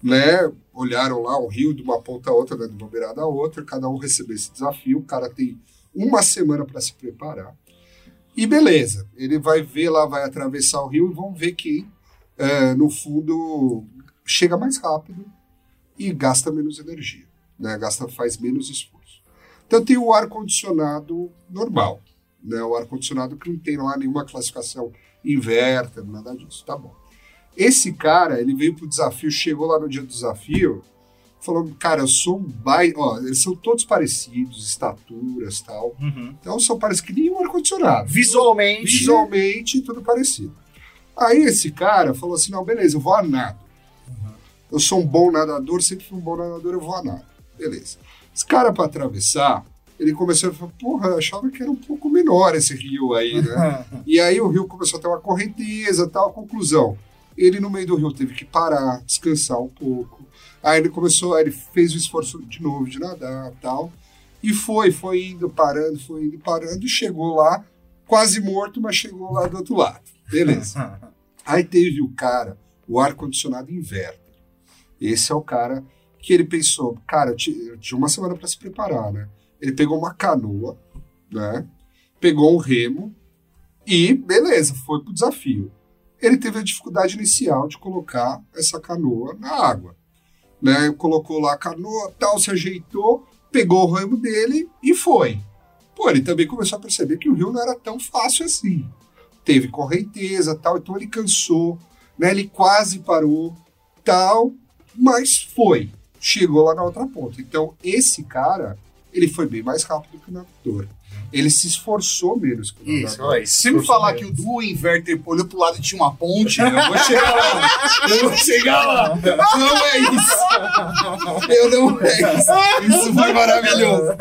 né? Olharam lá o rio de uma ponta a outra, né, de uma beirada a outra, cada um recebeu esse desafio, o cara tem uma semana para se preparar. E beleza, ele vai ver lá, vai atravessar o rio e vão ver quem, é, no fundo, chega mais rápido e gasta menos energia, né? Gasta, faz menos esforço. Então tem o ar-condicionado normal, né? O ar-condicionado que não tem lá nenhuma classificação inverter, nada disso, tá bom. Esse cara, ele veio pro desafio, chegou lá no dia do desafio, falou, cara, eu sou um baita. Ó, eles são todos parecidos, estaturas tal. Uhum. Então são parecidos que nem um ar-condicionado. Visualmente. Visualmente, tudo parecido. Aí esse cara falou assim: não, beleza, eu vou a nado. Uhum. Eu sou um bom nadador, sempre fui um bom nadador, eu vou a nado. Beleza. Esse cara, para atravessar, ele começou a falar, porra, eu achava que era um pouco menor esse rio aí, né? e aí o rio começou a ter uma correnteza tal, conclusão ele, no meio do rio, teve que parar, descansar um pouco. Aí ele começou, aí ele fez o esforço de novo de nadar tal. E foi, foi indo, parando, foi indo, parando, e chegou lá, quase morto, mas chegou lá do outro lado. Beleza. aí teve o cara, o ar-condicionado inverter. Esse é o cara que ele pensou, cara, tinha uma semana para se preparar, né? Ele pegou uma canoa, né? Pegou um remo e beleza, foi pro desafio ele teve a dificuldade inicial de colocar essa canoa na água. Né? Colocou lá a canoa, tal, se ajeitou, pegou o ramo dele e foi. Pô, ele também começou a perceber que o rio não era tão fácil assim. Teve correnteza, tal, então ele cansou, né? Ele quase parou, tal, mas foi. Chegou lá na outra ponta. Então, esse cara, ele foi bem mais rápido que o nadador. Ele se esforçou menos que o Isso, ó. Se me falar que mesmo. o duo inverter olhou pro lado e tinha uma ponte, eu vou chegar lá. Eu vou chegar lá. Não é isso! Eu não é isso! Isso foi maravilhoso!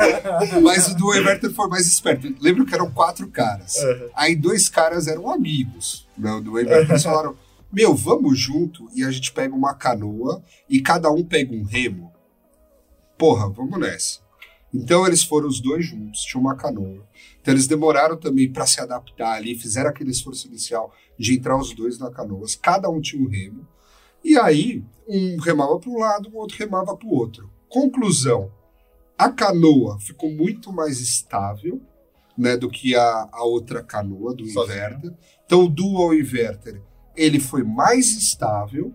Mas o do Everton foi mais esperto. Lembro que eram quatro caras. Aí dois caras eram amigos. Não, do Everton eles falaram: Meu, vamos junto e a gente pega uma canoa e cada um pega um remo. Porra, vamos nessa. Então eles foram os dois juntos, tinha uma canoa. Então eles demoraram também para se adaptar ali, fizeram aquele esforço inicial de entrar os dois na canoa. Cada um tinha um remo. E aí, um remava para um lado, o outro remava para o outro. Conclusão: a canoa ficou muito mais estável né, do que a, a outra canoa do Sozinho. inverter. Então, o dual inverter ele foi mais estável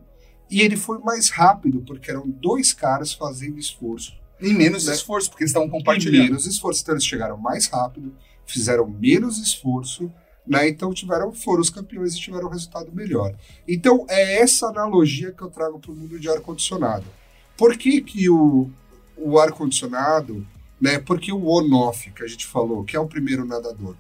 e ele foi mais rápido, porque eram dois caras fazendo esforço E menos Né? esforço, porque eles estavam e compartilhando. menos esforço. Então, eles chegaram mais rápido, fizeram menos esforço, né? Então tiveram, foram os campeões e tiveram um resultado melhor. Então é essa analogia que eu trago para o mundo de ar-condicionado. Por que, que o, o ar-condicionado, né? Porque o on-off que a gente falou, que é o primeiro nadador,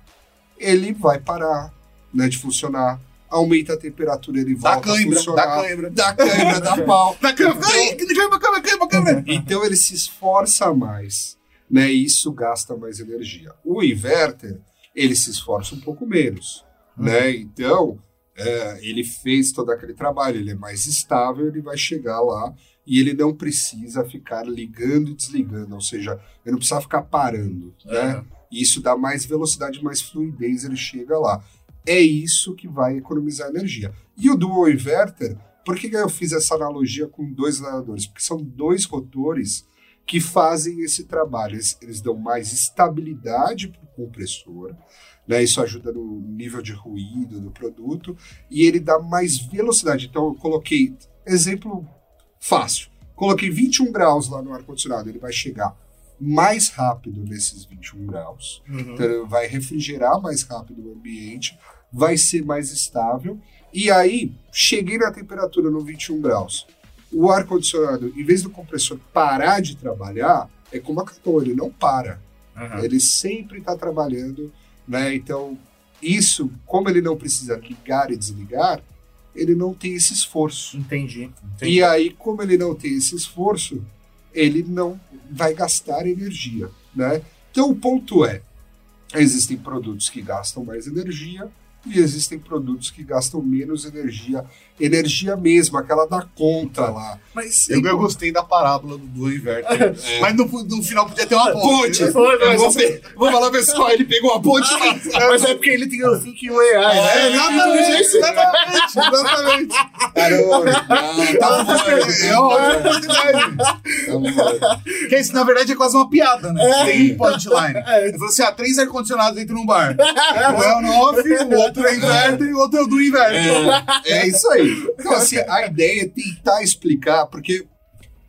ele vai parar né, de funcionar, aumenta a temperatura, ele Dá volta a cãibra, funcionar. dá cãibra. Dá cãibra, dá pau. Dá câmera, ai, câmera, câmera, câmera, câmera. Então ele se esforça mais, né? E isso gasta mais energia. O inverter, ele se esforça um pouco menos, né? Então, é, ele fez todo aquele trabalho, ele é mais estável, ele vai chegar lá e ele não precisa ficar ligando e desligando, ou seja, ele não precisa ficar parando, né? E isso dá mais velocidade, mais fluidez, ele chega lá. É isso que vai economizar energia. E o dual inverter, por que eu fiz essa analogia com dois nadadores? Porque são dois rotores que fazem esse trabalho. Eles, eles dão mais estabilidade para o compressor, né? isso ajuda no nível de ruído do produto, e ele dá mais velocidade. Então, eu coloquei, exemplo fácil, coloquei 21 graus lá no ar-condicionado, ele vai chegar mais rápido nesses 21 graus, Uhum. então vai refrigerar mais rápido o ambiente, vai ser mais estável. E aí, cheguei na temperatura no 21 graus. O ar-condicionado, em vez do compressor parar de trabalhar, é como a canoa, ele não para. Uhum. Ele sempre está trabalhando, né? Então, isso, como ele não precisa ligar e desligar, ele não tem esse esforço. Entendi. entendi. E aí, como ele não tem esse esforço, ele não vai gastar energia, né? Então, o ponto é, existem produtos que gastam mais energia e existem produtos que gastam menos energia, energia mesmo, aquela da conta lá. Mas Eu, eu gostei da parábola do duo inverter. Mas no, no final podia ter uma ponte. Foi, mas vou, assim- ver- vou falar pessoal, ele pegou a ponte. Mas é porque ele tem o Think o AI, né? É, exatamente, exatamente, exatamente. Caramba, tá bom, É oportunidade. tá bom. Que isso, na verdade, é quase uma piada, né? Tem punchline. Ele falou assim: ah, três ar-condicionados dentro num bar. Um é o no-off, o outro é inverter e o outro é o do inverter. É isso aí. Então, assim, a ideia é tentar explicar, porque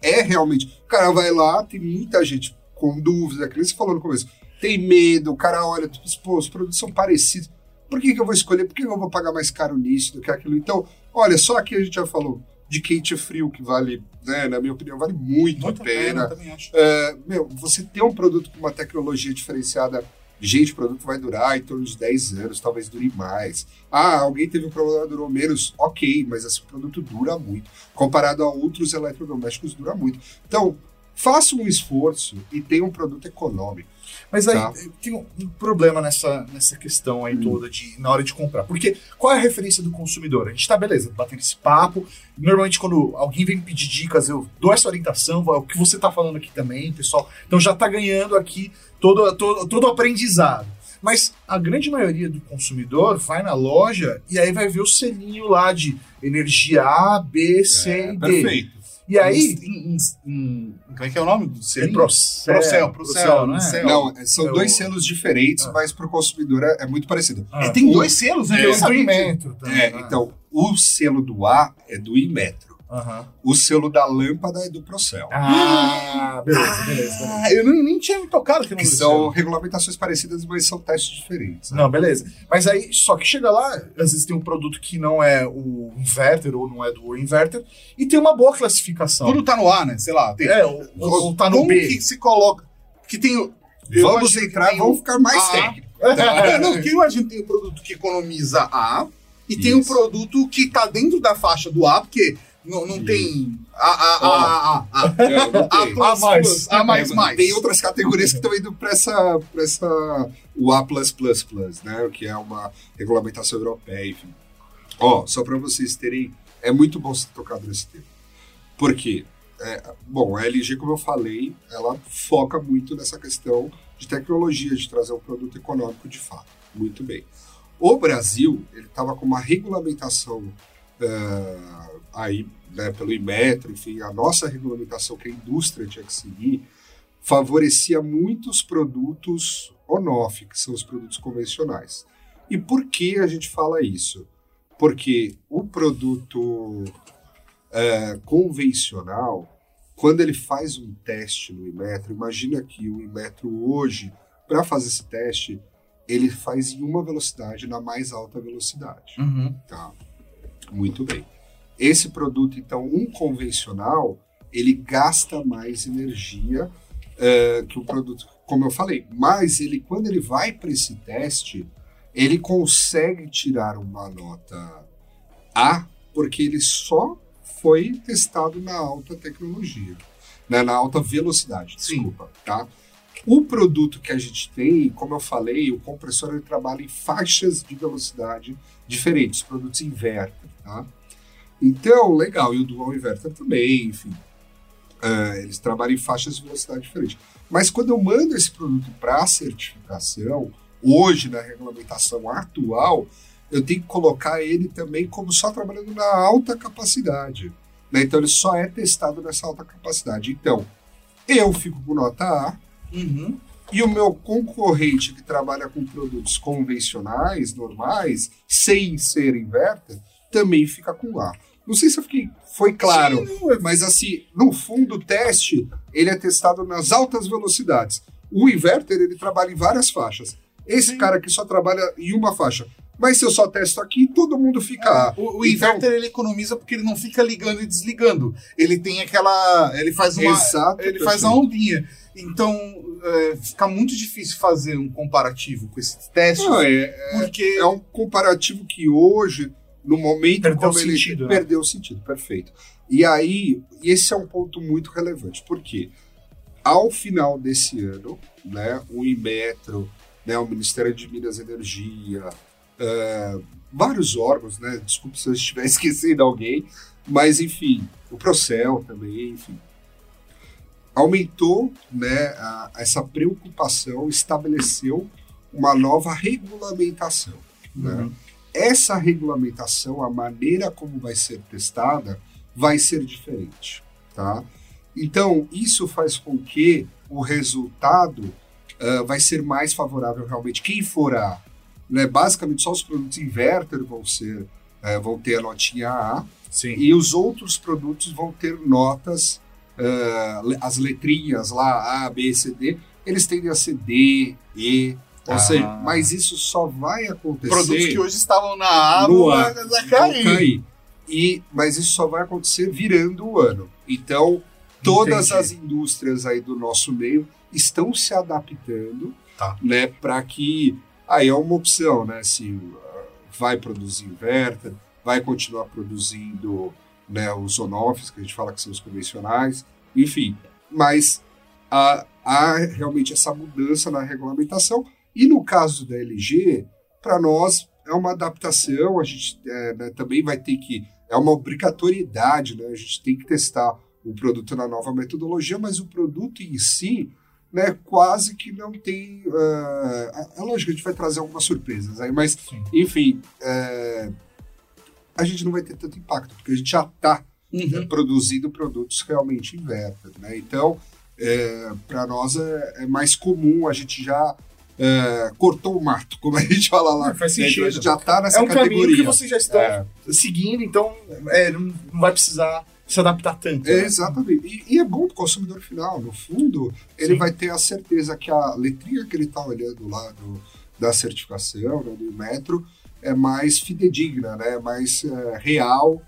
é realmente. O cara vai lá, tem muita gente com dúvida, aquilo que você falou no começo. Tem medo, o cara olha, tipo, pô, os produtos são parecidos. Por que, que eu vou escolher? Por que eu vou pagar mais caro nisso do que aquilo? Então, olha, só aqui a gente já falou de quente e frio, que vale, né, na minha opinião, vale muito, a pena. eu também acho. É, meu, você ter um produto com uma tecnologia diferenciada, gente, o produto vai durar em torno de 10 anos, talvez dure mais. Ah, alguém teve um problema, durou menos, ok, mas esse produto dura muito. Comparado a outros eletrodomésticos, dura muito. Então, faça um esforço e tenha um produto econômico. Mas aí Tá. tem um um problema nessa, nessa questão aí Hum. toda de na hora de comprar. Porque qual é a referência do consumidor? A gente tá beleza, batendo esse papo. Normalmente, quando alguém vem me pedir dicas, eu dou essa orientação, é o que você tá falando aqui também, pessoal. Então já tá ganhando aqui todo, todo, todo o aprendizado. Mas a grande maioria do consumidor vai na loja e aí vai ver o selinho lá de energia A, B, C e D. perfeito. E aí. Em- em- em- como é que é o nome do É selinho? Procel, Procel, Procel, não é? Procel. Não, é- são Eu- dois selos diferentes, Ah. mas para o consumidor é, é muito parecido. Ah, É, tem dois selos, né? O do que- Inmetro também. É, né? então, o selo do A é do Imetro. Aham. O selo da lâmpada é do Procel. Ah, beleza, beleza. beleza. Ah, eu nem, nem tinha me tocado que não Que são regulamentações parecidas, mas são testes diferentes. né? Não, beleza. Mas aí, só que chega lá, às vezes tem um produto que não é o inverter ou não é do inverter, e tem uma boa classificação. Tudo tá no A, né? Sei lá. Tem, É, ou, ou tá no como B. que se coloca? que tem. eu Vamos entrar, tem vamos ficar mais A. técnicos. É, não, que eu imagino que tem o produto que economiza A e tem o Isso. produto que tá dentro da faixa do A, porque não, não tem A, A, A, A, A, mais. A mais mais. Tem outras categorias que estão indo para essa, pra essa. O A, né? Que é uma regulamentação europeia, enfim. Ó, só para vocês terem. É muito bom ser tocado nesse tema. Por quê? É, bom, a LG, como eu falei, ela foca muito nessa questão de tecnologia, de trazer um produto econômico de fato. Muito bem. O Brasil, ele estava com uma regulamentação ah, aí, né, pelo Inmetro, enfim, a nossa regulamentação que a indústria tinha que seguir, favorecia muitos produtos on-off, que são os produtos convencionais. E por que a gente fala isso? Porque o produto eh, convencional, quando ele faz um teste no Inmetro, imagina que o Inmetro hoje, para fazer esse teste, ele faz em uma velocidade, na mais alta velocidade. Uhum. Tá. Muito bem. Esse produto, então, um convencional, ele gasta mais energia eh, que o produto, como eu falei. Mas ele, quando ele vai para esse teste, ele consegue tirar uma nota A, porque ele só foi testado na alta tecnologia, né, na alta velocidade, Sim. desculpa, tá? O produto que a gente tem, como eu falei, o compressor ele trabalha em faixas de velocidade diferentes, produtos inverter, tá? Então, legal, e o dual inverter também, enfim. Ah, eles trabalham em faixas de velocidade diferentes. Mas quando eu mando esse produto para certificação, hoje na regulamentação atual, eu tenho que colocar ele também como só trabalhando na alta capacidade. né? Então ele só é testado nessa alta capacidade. Então, eu fico com nota A, Uhum. e o meu concorrente que trabalha com produtos convencionais, normais, sem ser inverter, também fica com A. Não sei se eu fiquei, foi claro, Sim, é- mas assim, no fundo o teste, ele é testado nas altas velocidades. O inverter, ele trabalha em várias faixas. Esse Sim. cara aqui só trabalha em uma faixa. Mas se eu só testo aqui, todo mundo fica A. O, o Então- inverter ele economiza porque ele não fica ligando e desligando. Ele tem aquela. Ele faz uma. Exato. Ele faz a ondinha. Então, é, fica muito difícil fazer um comparativo com esses testes. Não, é, porque. é um comparativo que hoje, no momento Perdeu como o ele sentido, né? perdeu o sentido, perfeito. E aí, esse é um ponto muito relevante, porque ao final desse ano, né, o Inmetro, né, o Ministério de Minas e Energia, eh, vários órgãos, né, desculpe se eu estiver esquecendo alguém, mas enfim, o Procel também, enfim, aumentou né, a- essa preocupação, estabeleceu uma nova regulamentação. Né? Essa regulamentação, a maneira como vai ser testada, vai ser diferente. Tá? Então, isso faz com que o resultado ah, vai ser mais favorável realmente. Quem for A, né, basicamente só os produtos inverter vão ser, eh, vão ter a notinha A, Sim. e os outros produtos vão ter notas, le- as letrinhas lá, A, B, C, D, eles tendem a ser D, E, ou Ah. seja, mas isso só vai acontecer Produtos que hoje estavam na A No vão A. vai cair. cair. E, mas isso só vai acontecer virando o ano. Então, todas Entendi. as indústrias aí do nosso meio estão se adaptando, Tá. né, para que aí é uma opção, né, se uh, vai produzir inverter, vai continuar produzindo, né, os on-offs que a gente fala que são os convencionais, enfim, mas há, há realmente essa mudança na regulamentação e no caso da LG, para nós é uma adaptação, a gente é, né, também vai ter que é uma obrigatoriedade, né? A gente tem que testar o produto na nova metodologia, mas o produto em si, né, quase que não tem. ah, é lógico que a gente vai trazer algumas surpresas aí, mas, Sim. enfim, é, a gente não vai ter tanto impacto, porque a gente já está Uhum. produzindo produtos realmente inverter, né? Então, para nós é, é mais comum, a gente já é, cortou o mato, como a gente fala lá. É, faz né? Sentido. a gente já está nessa É um caminho categoria. que vocês já estão É. seguindo, então é, não não vai precisar se adaptar tanto. É, né? exatamente. E, e é bom para o consumidor final. No fundo, ele Sim. vai ter a certeza que a letrinha que ele está olhando lá do, da certificação, né, do metro, é mais fidedigna, né, mais é, real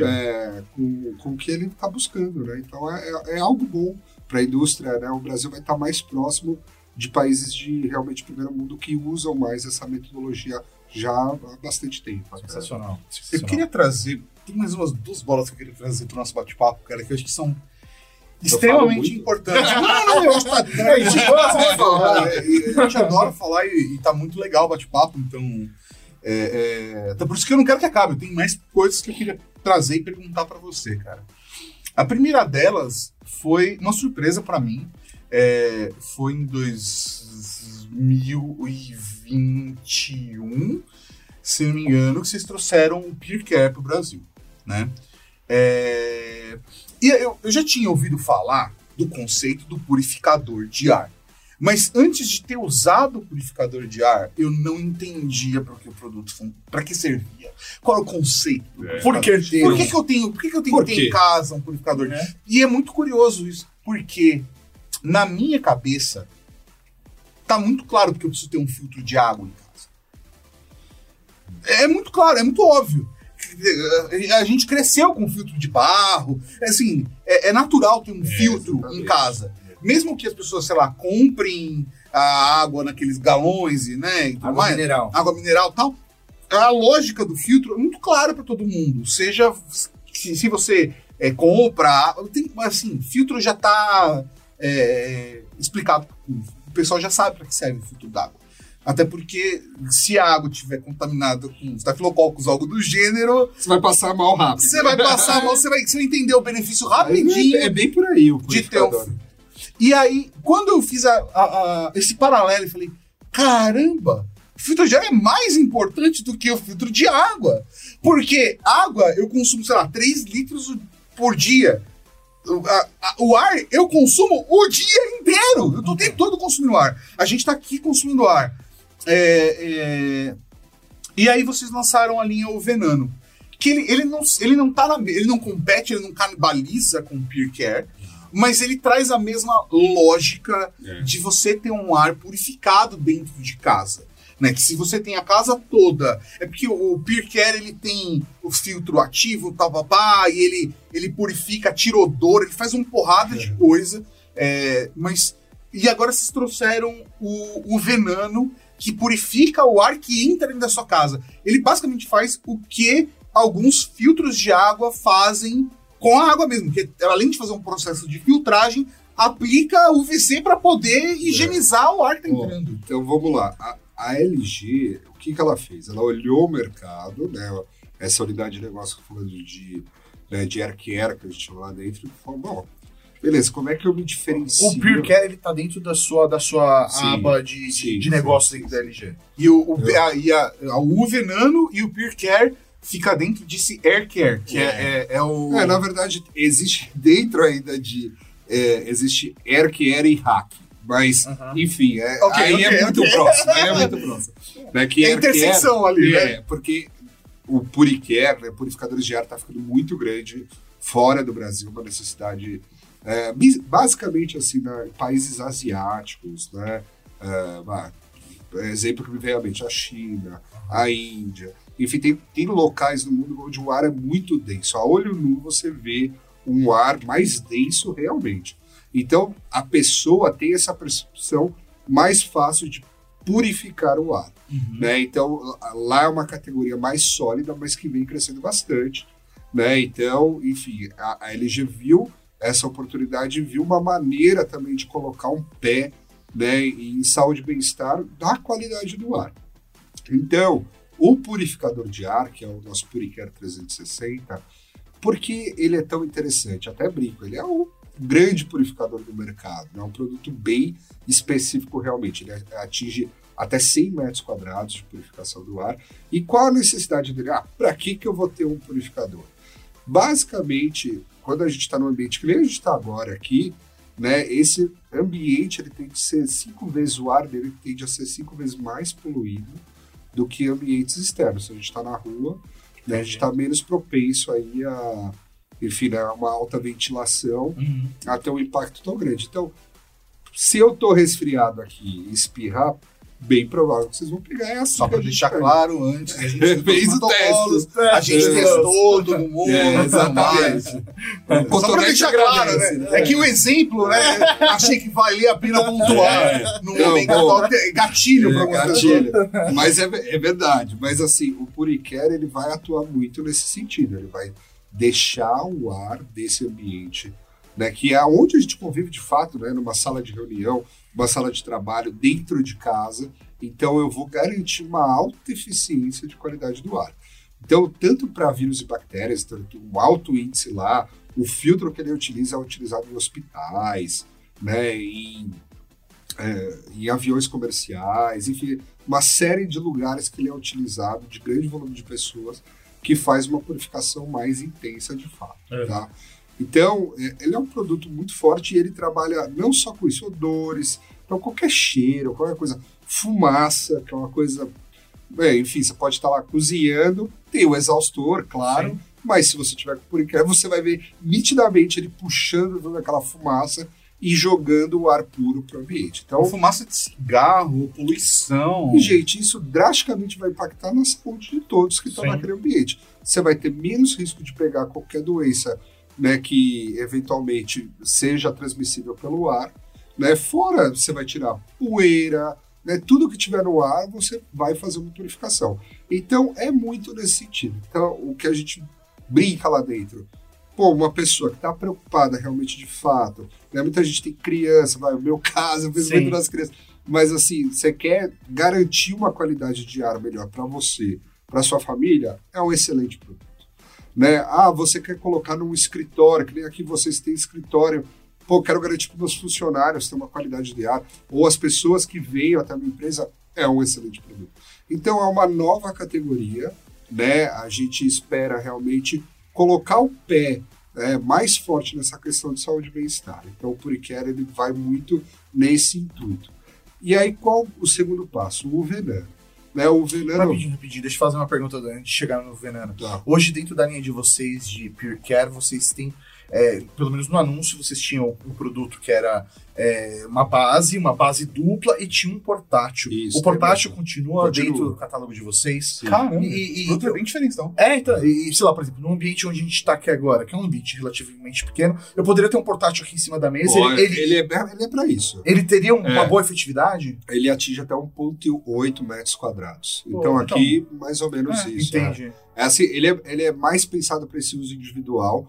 é, com, com o que ele está buscando. Né? Então é, é- é algo bom para a indústria, né, o Brasil vai estar mais próximo de países de realmente primeiro mundo que usam mais essa metodologia já há bastante tempo. Sensacional. Eu queria trazer, tem mais umas duas bolas que eu queria trazer para o nosso bate-papo, cara, que eu acho que são extremamente importantes. não, não, não, eu acho que tá, a gente gosta de falar, né? a gente adora falar e, e tá muito legal o bate-papo, então. É, é, até por isso que eu não quero que acabe, tem mais coisas que eu queria trazer e perguntar para você, cara. A primeira delas foi uma surpresa para mim. É, foi em 2021, se não me engano, que vocês trouxeram o Peer Care pro Brasil, né? É, e eu, eu já tinha ouvido falar do conceito do purificador de ar. Mas antes de ter usado o purificador de ar, eu não entendia para que o produto para que servia. Qual é o conceito? É. Por, que, por que, que eu tenho, por que, que eu tenho Por que ter em quê? casa um purificador? É. E é muito curioso isso, porque na minha cabeça tá muito claro porque eu preciso ter um filtro de água em casa. É muito claro, é muito óbvio. A gente cresceu com filtro de barro, assim, é, é natural ter um filtro exatamente. em casa. Mesmo que as pessoas, sei lá, comprem a água naqueles galões e, né, e Água mais, mineral. água mineral e tal, a lógica do filtro é muito clara para todo mundo. Seja se, se você é, compra, tem, assim, filtro já tá é, explicado. O pessoal já sabe para que serve o filtro d'água. Até porque se a água estiver contaminada com estafilococcus, algo do gênero, Você vai passar mal rápido. você vai passar mal, você vai, você vai entender o benefício rapidinho É, é bem por aí o de ter um. E aí, quando eu fiz a- a- a- esse paralelo, eu falei: caramba, o filtro de ar é mais importante do que o filtro de água. Porque água eu consumo, sei lá, 3 litros por dia. O, ar eu consumo o dia inteiro. Eu tô o tempo todo consumindo ar. A gente tá aqui consumindo ar. É, é, E aí vocês lançaram a linha O Venano. Que ele, ele, não, ele, não tá na, ele não compete, ele não canibaliza com o Peer Care, mas ele traz a mesma lógica É. de você ter um ar purificado dentro de casa. Né? Que se você tem a casa toda. É porque o, o Peer Care ele tem o filtro ativo, tal, papá, e ele, ele purifica, tira odor, ele faz uma porrada de coisa. é, mas. E agora vocês trouxeram o, o venano que purifica o ar que entra dentro da sua casa. Ele basicamente faz o que alguns filtros de água fazem com a água mesmo, que além de fazer um processo de filtragem, aplica UVC para poder higienizar o ar que tá Bom, entrando. Então vamos lá. A, a LG, o que, que ela fez? Ela olhou o mercado, né? Essa unidade de negócio que eu falando de, né, de air care que a gente chama lá dentro, e falou, bom, beleza, como é que eu me diferencio? O Pure Care, ele tá dentro da sua, da sua Sim, aba de, de, sim, de negócios dentro da LG. E o, o, Eu- a, e a, a- o venano e o Pure Care fica dentro desse Air Care, que é, é, é o. É, na verdade, existe dentro ainda de. é, existe air care e hack. Mas, enfim, é, Ok, aí ok, é muito ok. próximo. Aí é muito próximo. Né, que é a air care- intersecção ali, né? É, porque o Puricare, né, purificadores de ar, está ficando muito grande fora do Brasil, uma necessidade é, basicamente assim, né, em países asiáticos, né? É, bah, exemplo que me veio à mente, a China, a Índia. Enfim, tem, tem locais no mundo onde o ar é muito denso. A olho nu você vê um ar mais denso realmente. Então, a pessoa tem essa percepção mais fácil de purificar o ar. Né? Então, lá é uma categoria mais sólida, mas que vem crescendo bastante. Né? Então, enfim, a, a LG viu essa oportunidade e viu uma maneira também de colocar um pé né, em saúde e bem-estar da qualidade do ar. Então, o purificador de ar, que é o nosso Puricare 360, por que ele é tão interessante? Até brinco, ele é o grande purificador do mercado, é um produto bem específico realmente, ele atinge até 100 metros quadrados de purificação do ar. E qual a necessidade dele? Ah, para que, que eu vou ter um purificador? Basicamente, quando a gente está no ambiente que nem a gente está agora aqui, né, esse ambiente ele tem que ser cinco vezes, o ar dele tende a ser cinco vezes mais poluído do que ambientes externos. Se a gente está na rua, né, a gente está menos propenso aí a, enfim, né, uma alta ventilação, Uhum. a ter um impacto tão grande. Então, se eu tô resfriado aqui e espirrar, bem provável que vocês vão pegar é assim Só que pra a gente deixar pega. claro antes, a gente fez o teste. a gente É. testou todo mundo, É, exatamente. mais. O Só pra cotonete deixar claro, agradece, né? É que o exemplo, né? Achei que valia a pena pontuar no Não, momento. É Gatilho pra É, algumas gatilho. Mas é, é verdade. Mas assim, o Puricare ele vai atuar muito nesse sentido. Ele vai deixar o ar desse ambiente, né, que é onde a gente convive de fato, né, numa sala de reunião, uma sala de trabalho, dentro de casa. Então eu vou garantir uma alta eficiência de qualidade do ar. Então, tanto para vírus e bactérias, tanto um alto índice lá, o filtro que ele utiliza é utilizado em hospitais, né, em, é, em aviões comerciais, enfim, uma série de lugares que ele é utilizado, de grande volume de pessoas, que faz uma purificação mais intensa de fato. É. Tá? Então, é, ele é um produto muito forte e ele trabalha não só com isso, odores, então qualquer cheiro, qualquer coisa, fumaça, que é uma coisa. é, enfim, você pode estar lá cozinhando, tem o exaustor, claro, Sim. mas se você tiver com puricare, você vai ver nitidamente ele puxando toda aquela fumaça e jogando o ar puro para o ambiente. Então, Fumaça de cigarro, poluição. e, gente, isso drasticamente vai impactar na saúde de todos que estão naquele ambiente. Você vai ter menos risco de pegar qualquer doença né, que eventualmente seja transmissível pelo ar. Né? Fora, você vai tirar poeira, né? tudo que tiver no ar, você vai fazer uma purificação. Então, é muito nesse sentido. Então, o que a gente brinca lá dentro. Pô, uma pessoa que está preocupada realmente de fato, né? muita gente tem criança, vai, o meu caso, eu penso muito nas crianças. Mas assim, você quer garantir uma qualidade de ar melhor para você, para sua família, é um excelente produto. Né? Ah, você quer colocar num escritório, que nem aqui vocês têm escritório. Pô, quero garantir para meus funcionários ter uma qualidade de ar, ou as pessoas que venham até a minha empresa, é um excelente produto. Então é uma nova categoria, né? A gente espera realmente colocar o pé né, mais forte nessa questão de saúde e bem-estar. Então o Puricare ele vai muito nesse intuito. E aí qual o segundo passo? O veneno. Né, o veneno. Rapidinho, rapidinho. Deixa eu fazer uma pergunta antes de chegar no veneno. Tá. Hoje, dentro da linha de vocês de Pure Care, vocês têm, é, pelo menos no anúncio, vocês tinham um produto que era é, uma base, uma base dupla e tinha um portátil. Isso, o portátil é continua, Continua. dentro do catálogo de vocês? Sim. Caramba, E- e- é bem diferente, então. É, então, e, e, sei lá, por exemplo, no ambiente onde a gente tá aqui agora, que é um ambiente relativamente pequeno, eu poderia ter um portátil aqui em cima da mesa, Olha, ele, ele, ele, é, ele é para isso. ele teria um- uma É. boa efetividade? Ele atinge até 1,8 metros quadrados. Pô, Então, então- aqui, mais ou menos É, isso. né? Entende? É assim, ele é, ele é mais pensado para esse uso individual,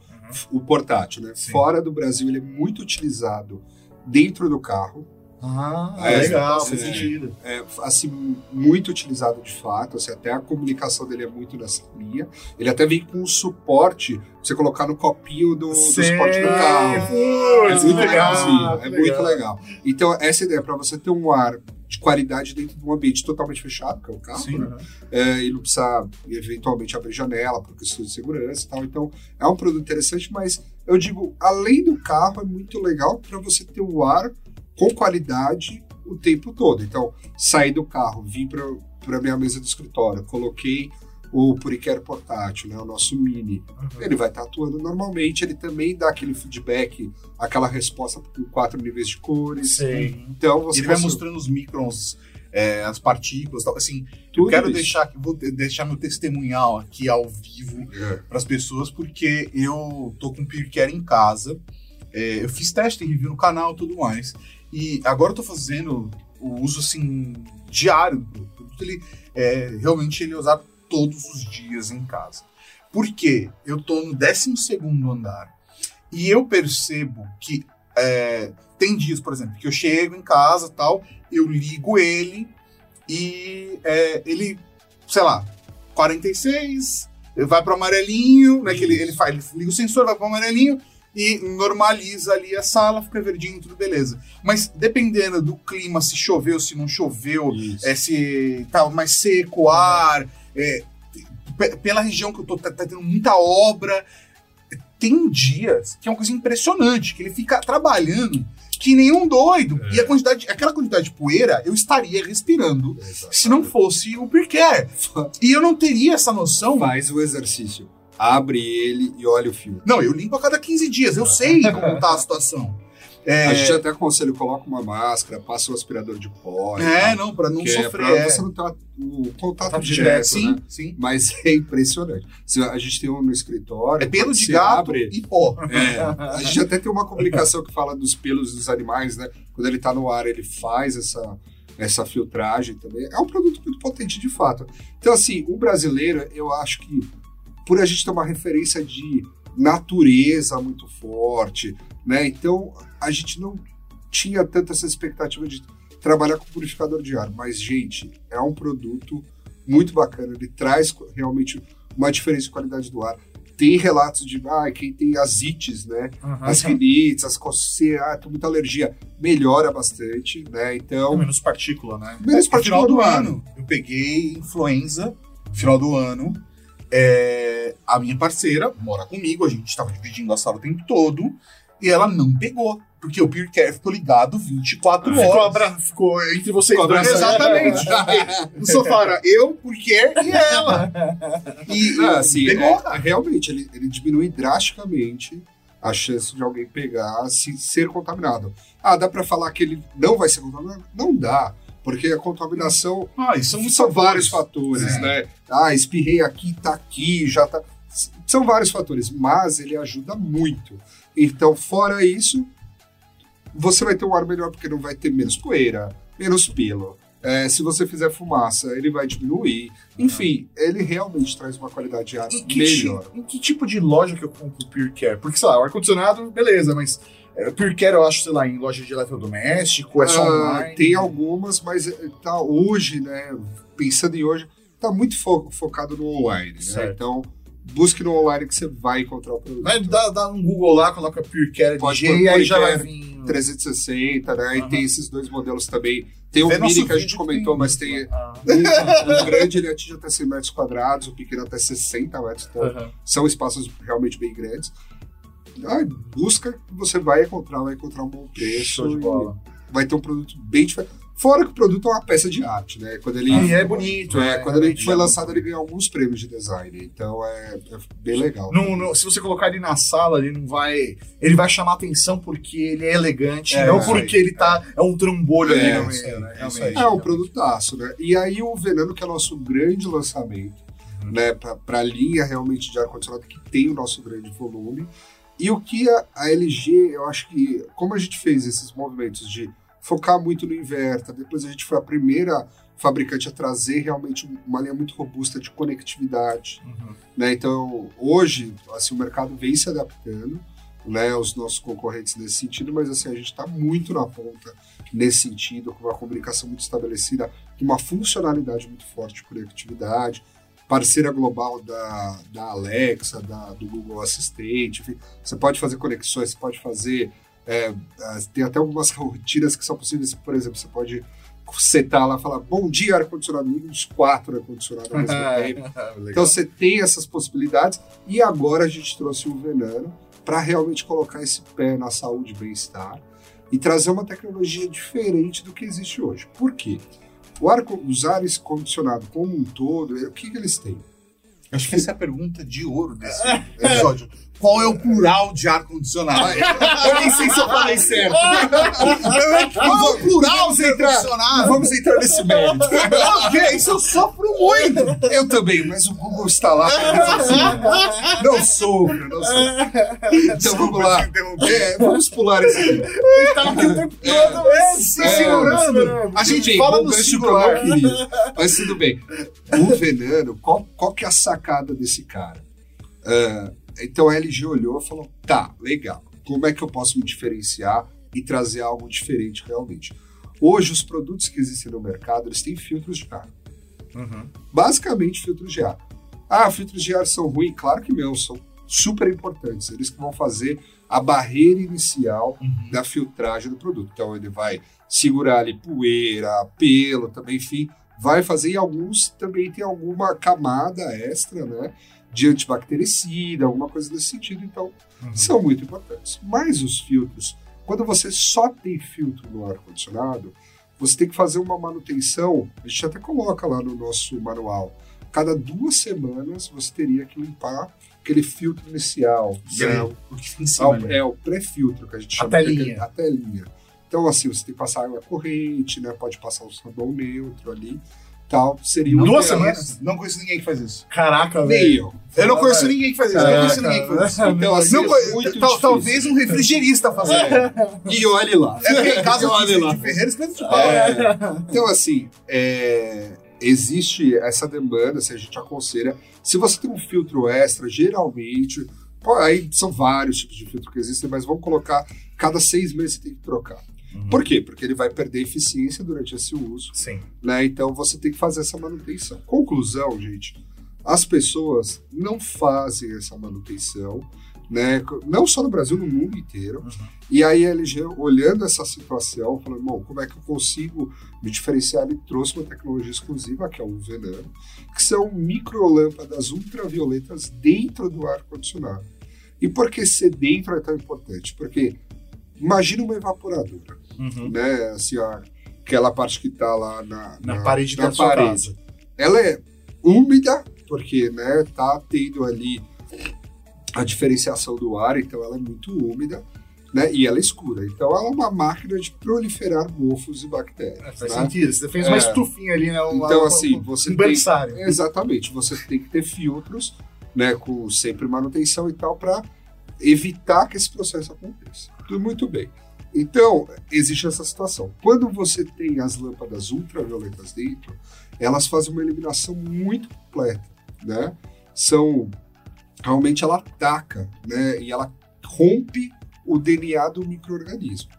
o portátil, né? Sim. Fora do Brasil, ele é muito utilizado dentro do carro. Ah, É, legal, é, faz sentido. É, assim, muito utilizado de fato. Assim, até a comunicação dele é muito nessa linha. Ele até vem com um suporte pra você colocar no copinho do, do suporte do carro. É muito legal, legalzinho, é muito legal. Então, essa ideia, para você ter um ar de qualidade dentro de um ambiente totalmente fechado, que é o carro, Sim. né? É, e não precisa eventualmente abrir janela por questões de segurança e tal. Então, é um produto interessante, mas eu digo, além do carro, é muito legal para você ter o ar com qualidade o tempo todo. Então, saí do carro, vim para minha mesa do escritório, coloquei o Puricare portátil, né, o nosso mini, Uhum. ele vai estar atuando normalmente, ele também dá aquele feedback, aquela resposta com quatro níveis de cores. Sei. Então você Ele vai mostrando os microns, é, as partículas, tal. assim. tudo eu quero isso. deixar aqui, vou de- deixar meu testemunhal aqui ao vivo É. para as pessoas, porque eu tô com o Puricare em casa. é, eu fiz teste, tem review no canal e tudo mais. E agora eu tô fazendo o uso assim diário do produto. Ele é, realmente ele é usado todos os dias em casa. Por quê? Eu tô no 12 andar e eu percebo que é, tem dias, por exemplo, que eu chego em casa tal, eu ligo ele e é, ele, sei lá, 46, vai pro amarelinho, né? Que ele, ele faz, ele liga o sensor, vai pro amarelinho e normaliza ali a sala, fica verdinho, tudo beleza. Mas dependendo do clima, se choveu, se não choveu, é, se tá mais seco o ar, é, pe- pela região que eu tô, tá, tá tendo muita obra. Tem dias que é uma coisa impressionante, que ele fica trabalhando que nem um doido. É. E a quantidade, aquela quantidade de poeira eu estaria respirando Exatamente. se não fosse o Purcare. E eu não teria essa noção. Faz o exercício. Abre ele e olha o fio. Não, eu limpo a cada 15 dias, eu sei como tá a situação. É, A gente até aconselha, coloca uma máscara, passa um aspirador de pó. e é tal, não, pra não que é sofrer. pra é. você não ter o contato Tá direto, sim, né? sim. Mas é impressionante. A gente tem um no escritório, É pelo de gato abre, e pó. é, a gente até tem uma publicação que fala dos pelos dos animais, né? Quando ele tá no ar, ele faz essa, essa filtragem também. É um produto muito potente de fato. Então, assim, o brasileiro, eu acho que por a gente ter uma referência de natureza muito forte, né? Então, a gente não tinha tanta essa expectativa de trabalhar com purificador de ar. Mas, gente, é um produto muito bacana. Ele traz realmente uma diferença de qualidade do ar. Tem relatos de ah, quem tem as ites, né? As rinites, as coceiras, ah, tem muita alergia. Melhora bastante, né? Então, menos partícula, né? menos No final partícula do no ar. ano, eu peguei influenza, final do ano. é, a minha parceira mora comigo, a gente estava dividindo a sala o tempo todo, e ela não pegou. Porque o Peer Care ficou ligado 24 Ficou, horas. abra... ficou entre vocês Ficou dois. Exatamente. no sofá era eu, Peer Care e ela. E, Ah, assim, pegou, é, realmente, ele, ele diminui drasticamente a chance de alguém pegar se ser contaminado. Ah, dá pra falar que ele não vai ser contaminado? Não dá, porque a contaminação Ah, são, são, vários fatores, É. né? Ah, espirrei aqui, tá aqui, já tá. São vários fatores, mas ele ajuda muito. Então, fora isso, você vai ter um ar melhor porque não vai ter menos poeira, menos pelo. É, se você fizer fumaça, ele vai diminuir. Enfim, ele realmente traz uma qualidade de ar melhor. em que tipo de loja que eu compro o Pure Care? Porque, sei lá, o ar-condicionado, beleza, mas é, o Pure Care eu acho, sei lá, em loja de eletrodoméstico, é só Ah, online. tem algumas, mas eh, tá hoje, né? Pensando em hoje, tá muito fo- focado no online, né? Certo. Então, busque no online que você vai encontrar o produto. Vai dar, dar um Google lá, coloca Pure Care Pode LG pôr e aí já vai vir... 360, né? Aham. E tem esses dois modelos também. Tem o Vê mini nosso que a gente comentou, tem mas tem Ah, um, um grande, ele atinge até 100 metros quadrados, o pequeno até 60 metros. Então, aham. são espaços realmente bem grandes. Ah, busca você vai encontrar, vai encontrar um bom preço. Show de bola. Vai ter um produto bem diferente. Fora que o produto é uma peça de arte, né? Ele, E é bonito. é, é, quando ele é foi lançado, ele ganhou alguns prêmios de design. Então é, é bem legal. Não- não- se você colocar ele na sala, ele não vai. Ele vai chamar atenção porque ele é elegante, É, não porque ele tá. É um trambolho É, ali no isso meio, aí, né? é Realmente. É um produtaço, né? E aí o Veneno, que é nosso grande lançamento, né? Pra, pra linha realmente de ar-condicionado que tem o nosso grande volume. E o que a, a LG, eu acho que, como a gente fez esses movimentos de focar muito no inverter, depois a gente foi a primeira fabricante a trazer realmente uma linha muito robusta de conectividade. Uhum. né? Então, hoje, assim, o mercado vem se adaptando, né, os nossos concorrentes nesse sentido, mas assim, a gente está muito na ponta nesse sentido, com uma comunicação muito estabelecida, com uma funcionalidade muito forte de conectividade, parceira global da, da Alexa, da, do Google Assistente, enfim, você pode fazer conexões, você pode fazer, é, tem até algumas rotinas que são possíveis, por exemplo, você pode setar lá e falar, bom dia, ar-condicionado, uns quatro ar-condicionado ao mesmo tempo, Legal. então você tem essas possibilidades e agora a gente trouxe o Venano para realmente colocar esse pé na saúde e bem-estar e trazer uma tecnologia diferente do que existe hoje. Por quê? O ar, os ares condicionado como um todo, o que, que eles têm? Acho que essa é a pergunta de ouro desse episódio. Qual é o plural de ar-condicionado? Eu nem sei se eu falei certo. Qual é o plural de ar-condicionado? Vamos entrar nesse mérito. Ok, isso eu sofro muito. Eu também, mas o Google está lá. Não sofro, não sofro. Então vamos lá. É, vamos pular esse aqui. Tá aqui o tempo todo, É, se segurando? A gente Enfim, fala no singular. Mas tudo bem. O Venano, qual, qual que é a sacada desse cara? Ah, então a LG olhou e falou: tá, legal. Como é que eu posso me diferenciar e trazer algo diferente realmente? Hoje, os produtos que existem no mercado, eles têm filtros de ar. Uhum. Basicamente, filtros de ar. Ah, filtros de ar são ruins? Claro que não, são super importantes. Eles que vão fazer a barreira inicial Uhum. da filtragem do produto. Então ele vai segurar ali poeira, pelo, também, enfim, vai fazer e alguns também tem alguma camada extra, né? De antibactericida, alguma coisa nesse sentido. Então, Uhum. são muito importantes. Mas os filtros, quando você só tem filtro no ar-condicionado, você tem que fazer uma manutenção, a gente até coloca lá no nosso manual, cada duas semanas você teria que limpar aquele filtro inicial. Sim. né? O que fica em É cima. o, ali. é o pré-filtro que a gente A chama. telinha. que é A telinha. Então, assim, você tem que passar água corrente, né? Pode passar um sabão neutro ali, tal. Seria um Duas semanas? Não conheço ninguém que faz isso. Caraca, velho. Eu não conheço ninguém que faz isso. Eu não conheço ninguém que faz isso. Então, assim, Não é tal- talvez um refrigerista faça isso. E olhe lá. É porque em casa E olhe de, lá. de Ferreira, escreve de pau. É, então, assim, é, existe essa demanda, se a gente aconselha. Se você tem um filtro extra, geralmente, pô, aí são vários tipos de filtro que existem, mas vamos colocar, cada seis meses você tem que trocar. Por quê? Porque ele vai perder eficiência durante esse uso, Sim. né? Então você tem que fazer essa manutenção. Conclusão, gente, as pessoas não fazem essa manutenção, né? Não só no Brasil, no mundo inteiro. E aí a LG, olhando essa situação, falou, bom, como é que eu consigo me diferenciar? Ele trouxe uma tecnologia exclusiva, que é o Venano, que são microlâmpadas ultravioletas dentro do ar-condicionado. E por que ser dentro é tão importante? Porque imagina uma evaporadora, Uhum. né? Assim, ó, aquela parte que está lá na, Na parede na da sua parede. Ela é úmida, porque né, tá tendo ali a diferenciação do ar, então ela é muito úmida, né? E ela é escura. Então ela é uma máquina de proliferar mofos e bactérias. É, faz né? sentido. Você fez uma É. estufinha ali, né? Uma- Então, uma- assim, você um tem- berçário. Exatamente. Você tem que ter filtros, né, com sempre manutenção e tal, para evitar que esse processo aconteça. Tudo muito bem. Então, existe essa situação. Quando você tem as lâmpadas ultravioletas dentro, elas fazem uma eliminação muito completa, né? São realmente ela ataca, né? E ela rompe o DNA do microorganismo.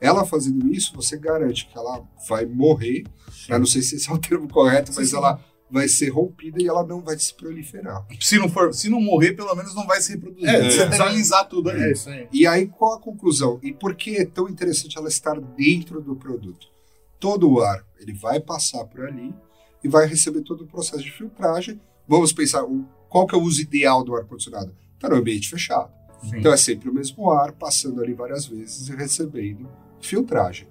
Ela fazendo isso, você garante que ela vai morrer. Eu não sei se esse é o termo correto, mas sim. ela vai ser rompida e ela não vai se proliferar. Se não, for, se não morrer, pelo menos não vai se reproduzir. É, Você é. tudo ali. É isso aí. E aí, qual a conclusão? E por que é tão interessante ela estar dentro do produto? Todo o ar, ele vai passar por ali e vai receber todo o processo de filtragem. Vamos pensar, o- qual que é o uso ideal do ar-condicionado? Está no ambiente fechado. Sim. Então é sempre o mesmo ar, passando ali várias vezes e recebendo filtragem.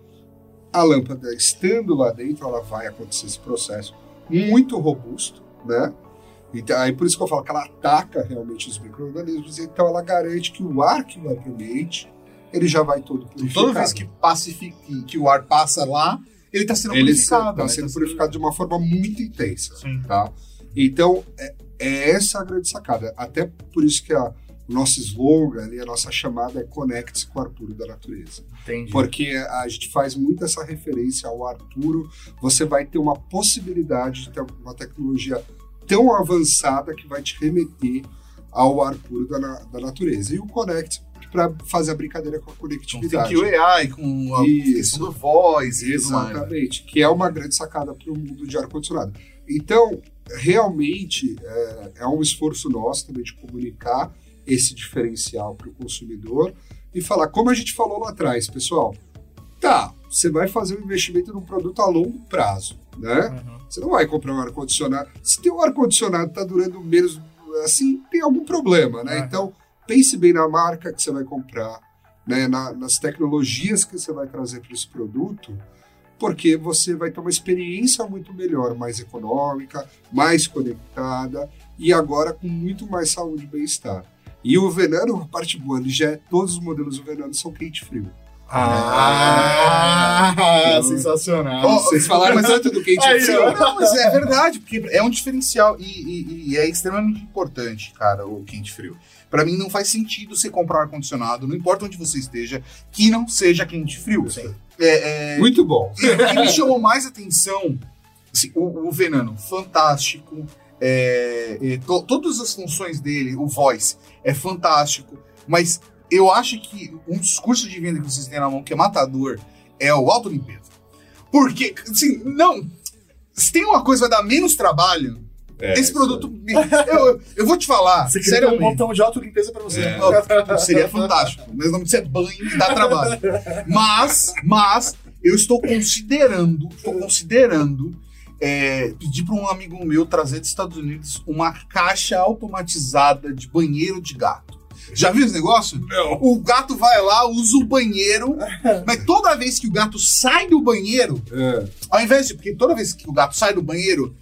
A lâmpada estando lá dentro, ela vai acontecer esse processo muito robusto, né? Então, aí por isso que eu falo que ela ataca realmente os micro-organismos, então ela garante que o ar que vai para o ambiente, ele já vai todo purificado. Toda vez que, pacifica, que, que o ar passa lá, ele está sendo ele purificado. está né? sendo Tá purificado de uma forma muito intensa Sim. tá? Então, é, é essa a grande sacada. Até por isso que a, o nosso slogan, ali, a nossa chamada é Conecte-se com o ar puro da natureza. Entendi. Porque a gente faz muito essa referência ao ar puro, você vai ter uma possibilidade de ter uma tecnologia tão avançada que vai te remeter ao ar puro da, da natureza. E o Connect para fazer a brincadeira com a conectividade. que o AI, com a Isso. do e mais. né? Exatamente, que é uma grande sacada para o mundo de ar-condicionado. Então, realmente, é, é um esforço nosso também de comunicar esse diferencial para o consumidor e falar, como a gente falou lá atrás, pessoal, tá, você vai fazer um investimento num produto a longo prazo, né? Uhum. Você não vai comprar um ar-condicionado. Se teu ar-condicionado está durando menos, assim, tem algum problema, né? É. Então, pense bem na marca que você vai comprar, né? Na- nas tecnologias que você vai trazer para esse produto, porque você vai ter uma experiência muito melhor, mais econômica, mais conectada e agora com muito mais saúde e bem-estar. E o Venano, a parte boa, ele já é, todos os modelos do Venano são quente-frio. Ah, sensacional. Ó, Vocês falaram mas- tanto do Aí, quente-frio. ó. Não, mas é verdade, porque é um diferencial e, e- e é extremamente importante, cara, o quente frio. Pra mim não faz sentido você comprar um ar-condicionado, não importa onde você esteja, que não seja quente frio. É, é, Muito bom. o que me chamou mais atenção, assim, o, o Venano, fantástico. É, é, to- todas as funções dele, o voice, é fantástico. Mas eu acho que um discurso de venda que vocês têm na mão que é matador é o autolimpeza. Porque, assim, não. Se tem uma coisa que vai dar menos trabalho, É, esse produto. Eu, eu vou te falar, Você queria ter um botão de autolimpeza pra você. É. Ó, Seria fantástico. Mas não precisa banho e dá trabalho. Mas, mas, eu estou considerando, estou considerando é, pedir para um amigo meu trazer dos Estados Unidos uma caixa automatizada de banheiro de gato. Já viu esse negócio? Não. O gato vai lá, usa o banheiro, mas toda vez que o gato sai do banheiro, É. ao invés de. Porque toda vez que o gato sai do banheiro,